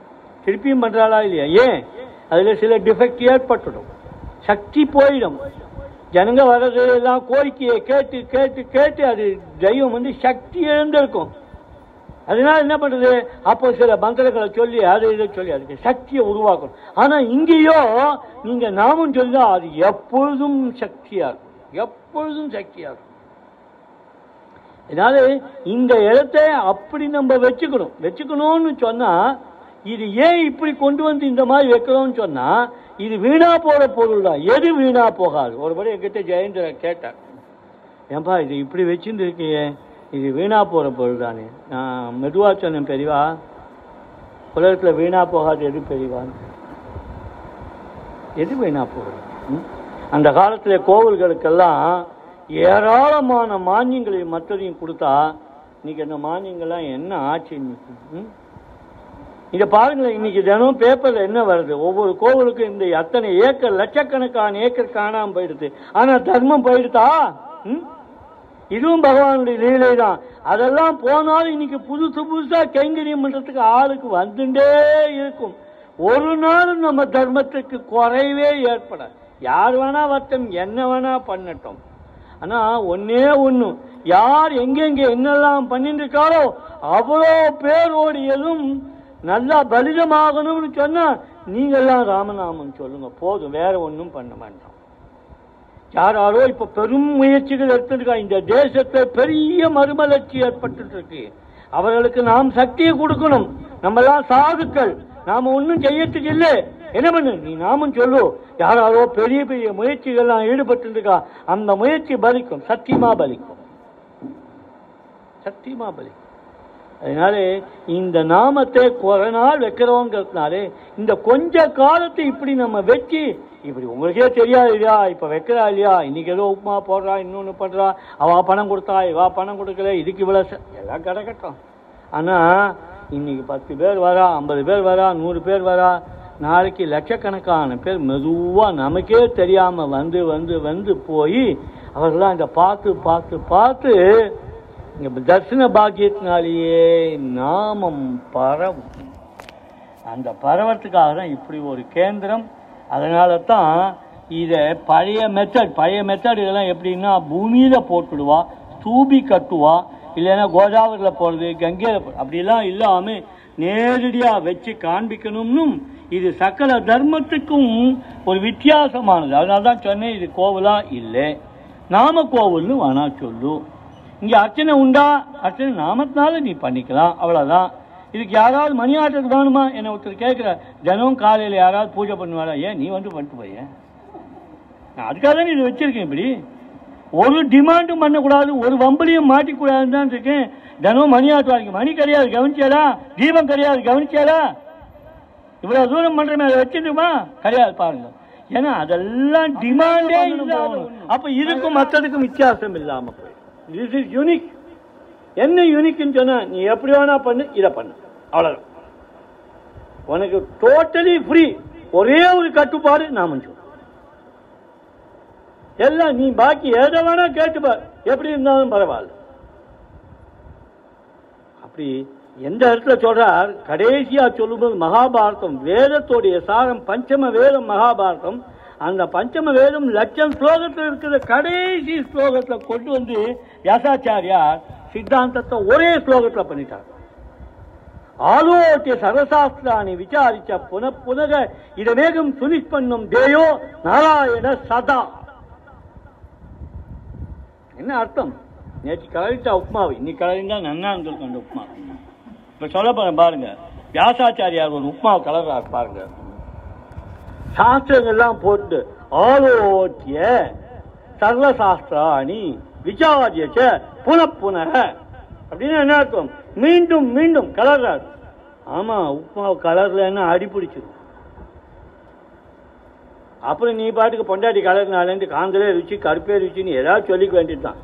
திருப்பியும் பண்ணுறாளா இல்லையா? ஏன்? அதில் சில டிஃபெக்ட் ஏற்பட்டுடும். சக்தி போயிடும். ஜனங்க வர்றது எல்லாம் கோரிக்கையை கேட்டு கேட்டு கேட்டு அது தெய்வம் வந்து சக்தி இழந்திருக்கும். அதனால என்ன பண்ணுறது அப்போ சில மந்திரங்களை சொல்லி அதை இதை சொல்லி அதுக்கு சக்தியை உருவாக்கணும். ஆனால் இங்கேயோ நீங்கள் நாமும் சொல்லி அது எப்பொழுதும் சக்தியாக இருக்கும். எப்பொழுதும் சக்தியாக இருக்கும் அதனால இந்த இடத்தை அப்படி நம்ம வச்சுக்கணும். வச்சுக்கணும்னு சொன்னா இது ஏன் இப்படி கொண்டு வந்து இந்த மாதிரி வைக்கிறோம்னு சொன்னா இது வீணா போகிற பொருள் தான். எது வீணா போகாது? ஒருபடி எங்கிட்ட ஜெயேந்திரன் கேட்டார். ஏன்பா இது இப்படி வச்சுட்டு இருக்கியே. இது வீணா போகிற பொருள் தானே. நான் மெதுவாக சொன்னேன் பெரியவா. உலகத்தில் வீணா போகாது எது பெரியவான்னு எது வீணா போகிறது ம்? அந்த காலத்தில் கோவில்களுக்கெல்லாம் ஏராளமான மானியங்களையும் மற்றதையும் கொடுத்தா இன்னைக்கு அந்த மானியங்கள்லாம் என்ன ஆச்சுன்னு இன்னைக்கு? ம்? இதை பாருங்களேன் இன்னைக்கு தினம் பேப்பரில் என்ன வருது? ஒவ்வொரு கோவிலுக்கும் இந்த அத்தனை ஏக்கர் லட்சக்கணக்கான ஏக்கர் காணாமல் போயிடுது. ஆனால் தர்மம் போயிடுதா? ம்? இதுவும் பகவானுடைய லீலை தான் அதெல்லாம் போனாலும் இன்னைக்கு புதுசு புதுசாக கைங்கரியம் பண்ணுறதுக்கு ஆளுக்கு வந்துட்டே இருக்கும். ஒரு நாளும் நம்ம தர்மத்துக்கு குறைவே ஏற்படாது. யார் வேணா வரட்டும் என்ன வேணா பண்ணட்டும். ஆனா ஒன்னே ஒண்ணு யார் எங்கெங்க என்னெல்லாம் பண்ணிட்டு இருக்காரோ அவ்வளோ பேரோடியதும் நல்லா பலிதமாகணும்னு சொன்னா நீங்கெல்லாம் ராமநாமம் சொல்லுங்க போதும் வேற ஒன்றும் பண்ண வேண்டாம் யாராரோ இப்ப பெரும் முயற்சிகள் எடுத்திருக்கா இந்த தேசத்தில் பெரிய மறுமலர்ச்சி ஏற்பட்டு இருக்கு அவர்களுக்கு நாம் சக்தியை கொடுக்கணும் நம்ம எல்லாம் சாதுக்கள் நாம ஒன்றும் செய்யறதுக்கு இல்லை. என்ன பண்ணு? நீ நாமும் சொல்லு. யாராரோ பெரிய பெரிய முயற்சிகள்லாம் ஈடுபட்டு இருக்கா அந்த முயற்சி பலிக்கும். சத்தியமா பலிக்கும். சத்தியமா பலிக்கும். அதனால இந்த நாமத்தை குறை நாள் வைக்கிறோங்கிறதுனாலே இந்த கொஞ்ச காலத்தை இப்படி நம்ம வச்சு இப்படி உங்களுக்கே தெரியாது இல்லையா? இப்ப வைக்கிறா இல்லையா? இன்னைக்கு ஏதோ உப்புமா போடுறா இன்னொன்னு பண்ணுறா அவ பணம் கொடுத்தா இவா பணம் கொடுக்கல இதுக்கு இவ்வளோ செ- எல்லாம் கிடக்கட்டும். ஆனா இன்னைக்கு பத்து பேர் வரா ஐம்பது பேர் வரா நூறு பேர் வரா நாளைக்கு லட்சக்கணக்கான பேர் மெதுவாக நமக்கே தெரியாமல் வந்து வந்து வந்து போய் அவர்களாம் இதை பார்த்து பார்த்து பார்த்து இங்கே தர்சன பாக்கியத்தினாலேயே நாமம் பரவும். அந்த பரவத்துக்காக தான் இப்படி ஒரு கேந்திரம். அதனால தான் இதை பழைய மெத்தட் பழைய மெத்தட் இதெல்லாம் எப்படின்னா பூமியில் போட்டுடுவா தூபி கட்டுவா இல்லைன்னா கோதாவரியில் போகிறது கங்கையில் அப்படிலாம் இல்லாமல் நேரடியாக வச்சு காண்பிக்கணும்னும் இது சகல தர்மத்துக்கும் ஒரு வித்தியாசமானது. அதனால தான் சொன்னேன் இது கோவிலா? இல்லை. நாம கோவில்னு வேணா சொல்லும் இங்கே அர்ச்சனை உண்டா? அர்ச்சனை நாமத்தினால நீ பண்ணிக்கலாம். அவ்வளோதான் இதுக்கு யாராவது மணி ஆட்டத்துக்கு வேணுமா? என்னை ஒருத்தர் கேட்குற தினமும் காலையில் யாராவது பூஜை பண்ணுவாரா? ஏன் நீ வந்து பண்ணிட்டு போய்? நான் அதுக்காக தான் இது வச்சுருக்கேன் இப்படி. ஒரு டிமாண்டும் பண்ணக்கூடாது. ஒரு வம்பலையும் மாட்டிக்கூடாதுன்னு தான் இருக்கேன். தினமும் மணி ஆட்டுவாங்க மணி கிடையாது. கவனிச்சாரா தீபம் கிடையாது. கவனிச்சாரா இவ்வளவு தூரம் பண்றமே அதை வச்சிருக்குமா? கிடையாது பாருங்க. ஏன்னா அதெல்லாம் டிமாண்டே ஒண்ணு. அப்ப இதுக்கும் மற்றதுக்கும் வித்தியாசம் இல்லாம போய். திஸ் இஸ் யூனிக் என்ன யூனிக்னு சொன்னா நீ எப்படி வேணா பண்ணு இதை பண்ணு. அவ்வளவுதான். உனக்கு டோட்டலி ஃப்ரீ ஒரே ஒரு கட்டுப்பாடு நாம சொல்லு எல்லாம் நீ பாக்கி எதை வேணா கேட்டுப்பார் எப்படி இருந்தாலும் பரவாயில்ல. அப்படி எந்த இடத்துல சொல்றார் கடைசியா சொல்லும்போது மகாபாரதம் வேதத்தோடைய சாரம் பஞ்சம வேதம் மகாபாரதம். அந்த பஞ்சம வேதம் லட்சம் ஸ்லோகத்தில் இருக்கிற கடைசி ஸ்லோகத்தை கொண்டு வந்து வியாசாச்சாரியார் சித்தாந்தத்தை ஒரே ஸ்லோகத்தில் பண்ணிட்டார். ஆலோக்கிய சரசாஸ்திராணி விசாரிச்ச புன புனக இதமேகம் பண்ணும் தேயோ நாராயண சதா. என்ன அர்த்தம்? நேற்று கலரிட்டா உப்மாவை. இன்னைக்கு கலரிந்தா நன்னா இருந்திருக்கும் அந்த உப்மா. இப்போ சொல்ல போறேன் பாருங்க. வியாசாச்சாரியார் ஒரு உப்மா கலர்றார் பாருங்க. சாஸ்திரங்கள்லாம் போட்டு ஆலோக்கிய சர்வசாஸ்திராணி விசாரியச்ச புனப்புனக. அப்படின்னு என்ன அர்த்தம்? மீண்டும் மீண்டும் கலர்றார் ஆமாம் உப்மா கலரில் என்ன பிடிச்சிரும் அப்புறம் நீ பாட்டுக்கு பொண்டாட்டி கலர்னாலேருந்து காந்தலே ருச்சி கருப்பே ருச்சின்னு ஏதாவது சொல்லிக்க வேண்டியது தான்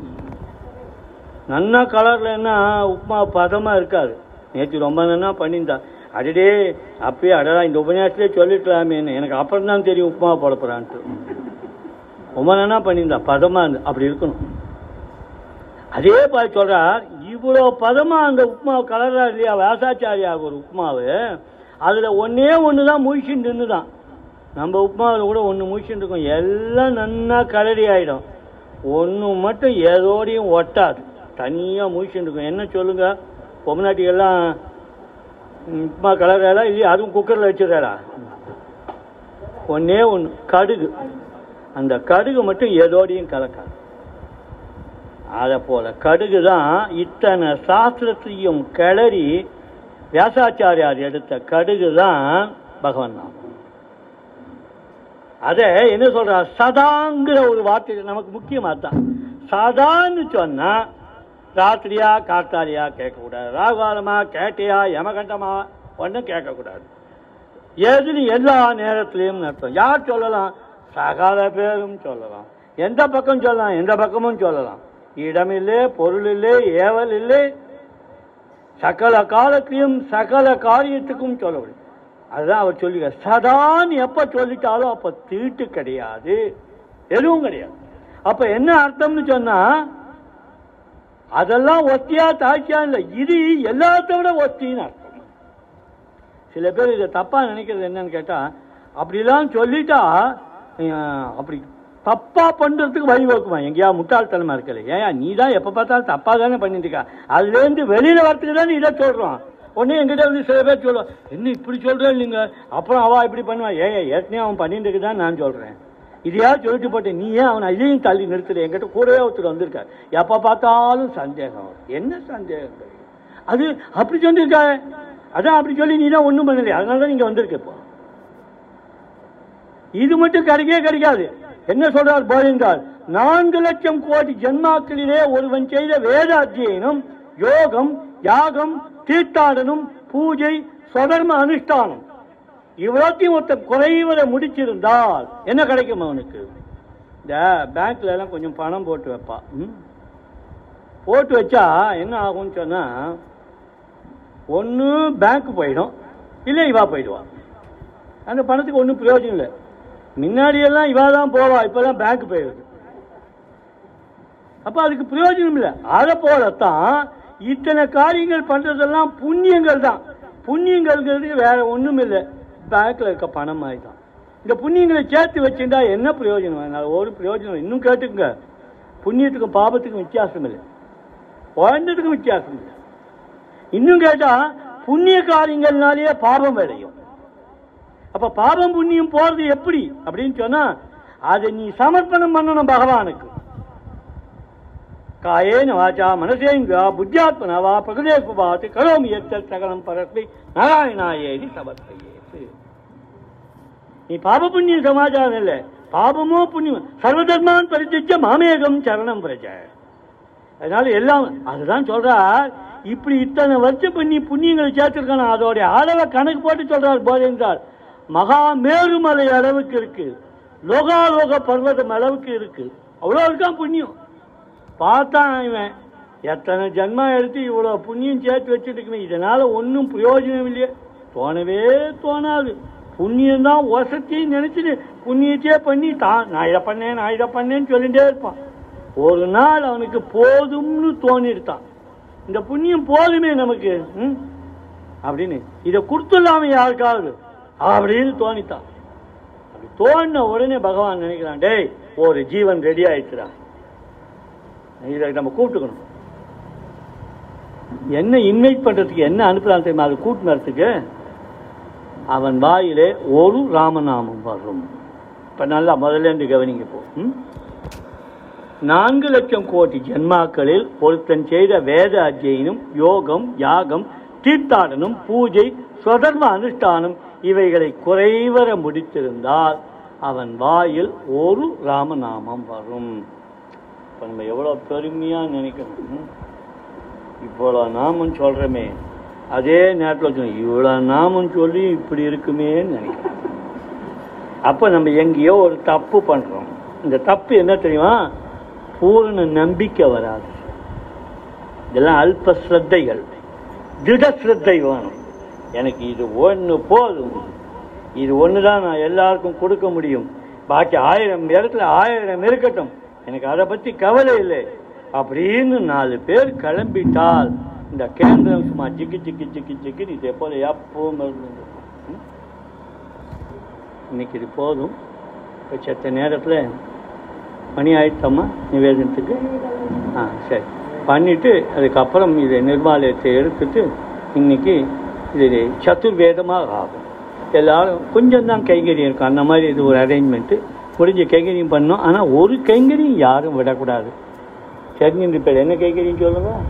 நன்னா கலர்லன்னா உப்புமா பதமாக இருக்காது. நேற்று ரொம்ப நன்னா பண்ணியிருந்தான் அடடே அப்பயே அடடா இந்த உபன்யாசத்திலே சொல்லிக்கலாமேன்னு எனக்கு அப்புறம் தான் தெரியும் உப்புமா போட ரொம்ப நல்லா பண்ணியிருந்தான் பதமாக இருந்து அப்படி இருக்கணும். அதே பார்த்து சொல்கிறார் இவ்வளோ பதமாக அந்த உப்புமாவை கலர்றா இல்லையா வேசாச்சாரியா ஒரு உப்புமாவு அதில் ஒன்றே ஒன்று தான் முழிச்சுட்டு நின்று தான் நம்ம உப்புமாவில் கூட ஒன்று முழிச்சுட்டு இருக்கோம். எல்லாம் நன்னா கலரி ஆகிடும் ஒன்று மட்டும் ஏதோடையும் ஒட்டாது. தனியாக முழிச்சுட்டு இருக்கும். என்ன சொல்லுங்கள் பொம்மநாட்டிகள்லாம் உப்புமா கலராடா இல்லையா அதுவும் குக்கரில் வச்சிடறா ஒன்றே ஒன்று கடுகு. அந்த கடுகு மட்டும் ஏதோடையும் கலக்காது. அதை போல் கடுகு தான் இத்தனை சாஸ்திரத்தையும் கிளறி வியாசாச்சாரியார் எடுத்த கடுகு தான் பகவான் நாமம் அதை என்ன சொல்கிறார் சதாங்கிற ஒரு வார்த்தை நமக்கு முக்கியமாக தான் சதான்னு சொன்னால் ராத்திரியா காத்தாலியா கேட்கக்கூடாது. ராகுகாலமா கேட்டியா யமகண்டமா ஒன்றும் கேட்கக்கூடாது. எதுன்னு எல்லா நேரத்திலையும் அர்த்தம் யார் சொல்லலாம்? சகல பேரும் சொல்லலாம். எந்த பக்கம் சொல்லலாம்? எந்த பக்கமும் சொல்லலாம். இடம் இல்லை பொருள் இல்லை ஏவல் இல்லை சகல காலத்திலையும் சகல காரியத்துக்கும் சொல்ல முடியும் அதுதான் அவர் சொல்லுங்க சதான் எப்போ சொல்லிட்டாலும் அப்போ தீட்டு கிடையாது. எதுவும் கிடையாது. அப்போ என்ன அர்த்தம்னு சொன்னால் அதெல்லாம் ஒத்தியா தாழ்ச்சியா இல்லை. இது எல்லாத்த விட ஒத்தின்னு அர்த்தம். சில பேர் இதை தப்பா நினைக்கிறது என்னன்னு கேட்டா அப்படிலாம் சொல்லிட்டா அப்படி அப்படி தப்பா பண்றதுக்கு வழிவகுக்குமா எங்கேயா முட்டாள்தனமா இருக்கல. ஏன் நீ தான் எப்ப பார்த்தாலும் தப்பா தானே பண்ணிட்டு இருக்கா? அதுல இருந்து வெளியில வரத்துக்கு தானே இதை சொல்றோம். உடனே எங்கிட்ட வந்து சில பேர் சொல்லுவான் என்ன இப்படி சொல்றேன் இல்லைங்க அப்புறம் அவள் இப்படி பண்ணுவான் ஏன் ஏற்கனவே அவன் பண்ணிட்டு இருக்குதான் நான் சொல்றேன். இதையா சொல்லிட்டு போட்டேன் நீ ஏன் அவனை அதையும் தள்ளி நிறுத்துற? என்கிட்ட கூடவே ஒருத்தர் வந்திருக்கார். எப்போ பார்த்தாலும் சந்தேகம். என்ன சந்தேகம் அது அப்படி சொல்லியிருக்கா அதான் அப்படி சொல்லி நீ தான் ஒன்றும் பண்ணலையே. அதனால தான் இங்கே வந்திருக்க இப்போ. இது மட்டும் கிடைக்கவே கிடைக்காது. என்ன சொல்றார் போதிந்தார் நான்கு லட்சம் கோடி ஜென்மாக்களிலே ஒருவன் செய்த வேத அத்தியனம் யோகம் யாகம் தீர்த்தாடனம் பூஜை சொதர்ம அனுஷ்டானம். இவ்வளோத்தையும் ஒருத்தன் குறைவதை முடிச்சிருந்தால் என்ன கிடைக்கும் அவனுக்கு? இந்த பேங்க்ல எல்லாம் கொஞ்சம் பணம் போட்டு வைப்பா. ம்? போட்டு வச்சா என்ன ஆகும்னு சொன்னா ஒன்று பேங்க் போயிடும் இல்லை இவா போயிடுவான் அந்த பணத்துக்கு ஒன்றும் பிரயோஜனம் இல்லை. முன்னாடியெல்லாம் இவா தான் போவா இப்போதான் பேங்க் போயிடுது அப்போ அதுக்கு பிரயோஜனம் இல்லை. அதை போலத்தான் இத்தனை காரியங்கள் பண்றதெல்லாம் புண்ணியங்கள் தான். புண்ணியங்கள்ங்கிறதுக்கு வேற ஒன்றும் இல்லை. பேங்க்ல இருக்க பணம் மாதிரி தான் இந்த புண்ணியங்களை சேர்த்து வச்சிருந்தா என்ன பிரயோஜனம்? அதனால ஒரு பிரயோஜனம் இன்னும் கேட்டுக்குங்க. புண்ணியத்துக்கும் பாபத்துக்கும் வித்தியாசம் இல்லை. குழந்ததுக்கும் வித்தியாசம் இல்லை. இன்னும் கேட்டா புண்ணிய காரியங்கள்னாலேயே பாபம் விளையும். அப்ப பாபம் புண்ணியம் போறது எப்படி? அப்படின்னு சொன்னா அதை நீ சமர்ப்பணம் பண்ணணும் பகவானுக்கு. காயேன வாச்சா மனசேங்கா புத்தியாத்மனா வா பிரகதேஸ்வபாத்து கரோமி எத்தல் சகலம் பரப்பி நாராயணாயேதி சமர்ப்பயேத்து நீ பாப புண்ணிய சமாச்சாரம் இல்லை. பாபமோ புண்ணியம். சர்வதர்மான் பரித்திச்ச மாமேகம் சரணம் பிரஜ. அதனால எல்லாம் அதுதான் சொல்றார் இப்படி இத்தனை வருஷம் பண்ணி புண்ணியங்களை சேர்த்திருக்கான அதோடைய அளவை கணக்கு போட்டு சொல்றார் போதென்றால் மகா மேருமலை அளவுக்கு இருக்கு. லோகாலோக பர்வதம் அளவுக்கு இருக்கு. அவ்வளோ இருக்கான் புண்ணியம்? பார்த்தான் இவன். எத்தனை ஜென்மம் எடுத்து இவ்வளோ புண்ணியம் சேர்த்து வச்சுட்டு இதனால் ஒன்றும் பிரயோஜனம் இல்லையே தோணவே தோணாது. புண்ணியம் தான் வசத்தையும் நினைச்சிட்டு புண்ணியத்தையே பண்ணி தான் நான் இதை பண்ணேன் நான் இதை பண்ணேன்னு சொல்லிட்டே இருப்பான். ஒரு நாள் அவனுக்கு போதும்னு தோணிருத்தான். இந்த புண்ணியம் போதுமே நமக்கு ம்? அப்படின்னு இதை கொடுத்துடலாம யாருக்காவது அப்படின்னு தோணித்தான். அப்படி தோணின உடனே பகவான் நினைக்கிறான் டேய் ஒரு ஜீவன் ரெடி ஆயிடுச்சுடா. இதை நம்ம கூப்பிட்டுக்கணும். என்ன இன்வைட் பண்ணுறதுக்கு என்ன அனுப்பலாம் தெரியுமா? அது கூட்டு அவன் வாயிலே ஒரு ராமநாமம் வரும். இப்போ நல்லா முதல்ல இருந்து கவனிங்க போ நான்கு லட்சம் கோடி ஜென்மாக்களில் ஒருத்தன் செய்த வேத அத்தியனம் யோகம் யாகம் தீர்த்தாடனம் பூஜை சுதர்ம அனுஷ்டானம் இவைகளை குறைவர முடித்திருந்தால் அவன் வாயில் ஒரு ராமநாமம் வரும். இப்போ நம்ம எவ்வளோ பெருமையாக நினைக்கணும் இவ்வளோ நாமம் சொல்கிறோமே அதே நேரத்தில் இவ்வளோ நாமும் சொல்லி இப்படி இருக்குமேன்னு நினைக்கிறேன் அப்போ நம்ம எங்கேயோ ஒரு தப்பு பண்ணுறோம் இந்த தப்பு என்ன தெரியுமா? பூரண நம்பிக்கை வராது. இதெல்லாம் அல்ப ஸ்ரத்தைகள். திட ஸ்ரத்தை வேணும். எனக்கு இது ஒன்று போதும். இது ஒன்று தான் நான் எல்லாருக்கும் கொடுக்க முடியும். பாக்கி ஆயிரம் இடத்துல ஆயிரம் இருக்கட்டும். எனக்கு அதை பற்றி கவலை இல்லை. அப்படின்னு நாலு பேர் கிளம்பிட்டால் இந்த கேந்திரம் சும்மா ஜிக்கி ஜிக்கி ஜிக்கி ஜிக்கி இதே போல் எப்பவும் இருந்தது இன்னைக்கு இது போதும் இப்போ செத்த நேரத்தில் மணி ஆயிடுச்சம்மா நிவேதனத்துக்கு ஆ சரி பண்ணிவிட்டு அதுக்கப்புறம் இதை நிர்மாலயத்தை எடுத்துட்டு இன்னைக்கு இது சத்துர்வேதமாக ஆகும் எல்லாரும் கொஞ்சம் தான் கைங்கரியம் இருக்கும் அந்த மாதிரி இது ஒரு அரேஞ்ச்மெண்ட்டு முடிஞ்ச கைங்கரியம் பண்ணோம் ஆனால் ஒரு கைங்கரியும் யாரும் விடக்கூடாது தெரிஞ்சுட்டு பேர் என்ன கைங்கரியம் சொல்லுங்கள்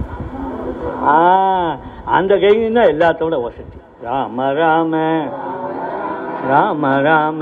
அந்த கைங்க தான் எல்லாத்தோட வசதி ராம ராம. ராம ராம.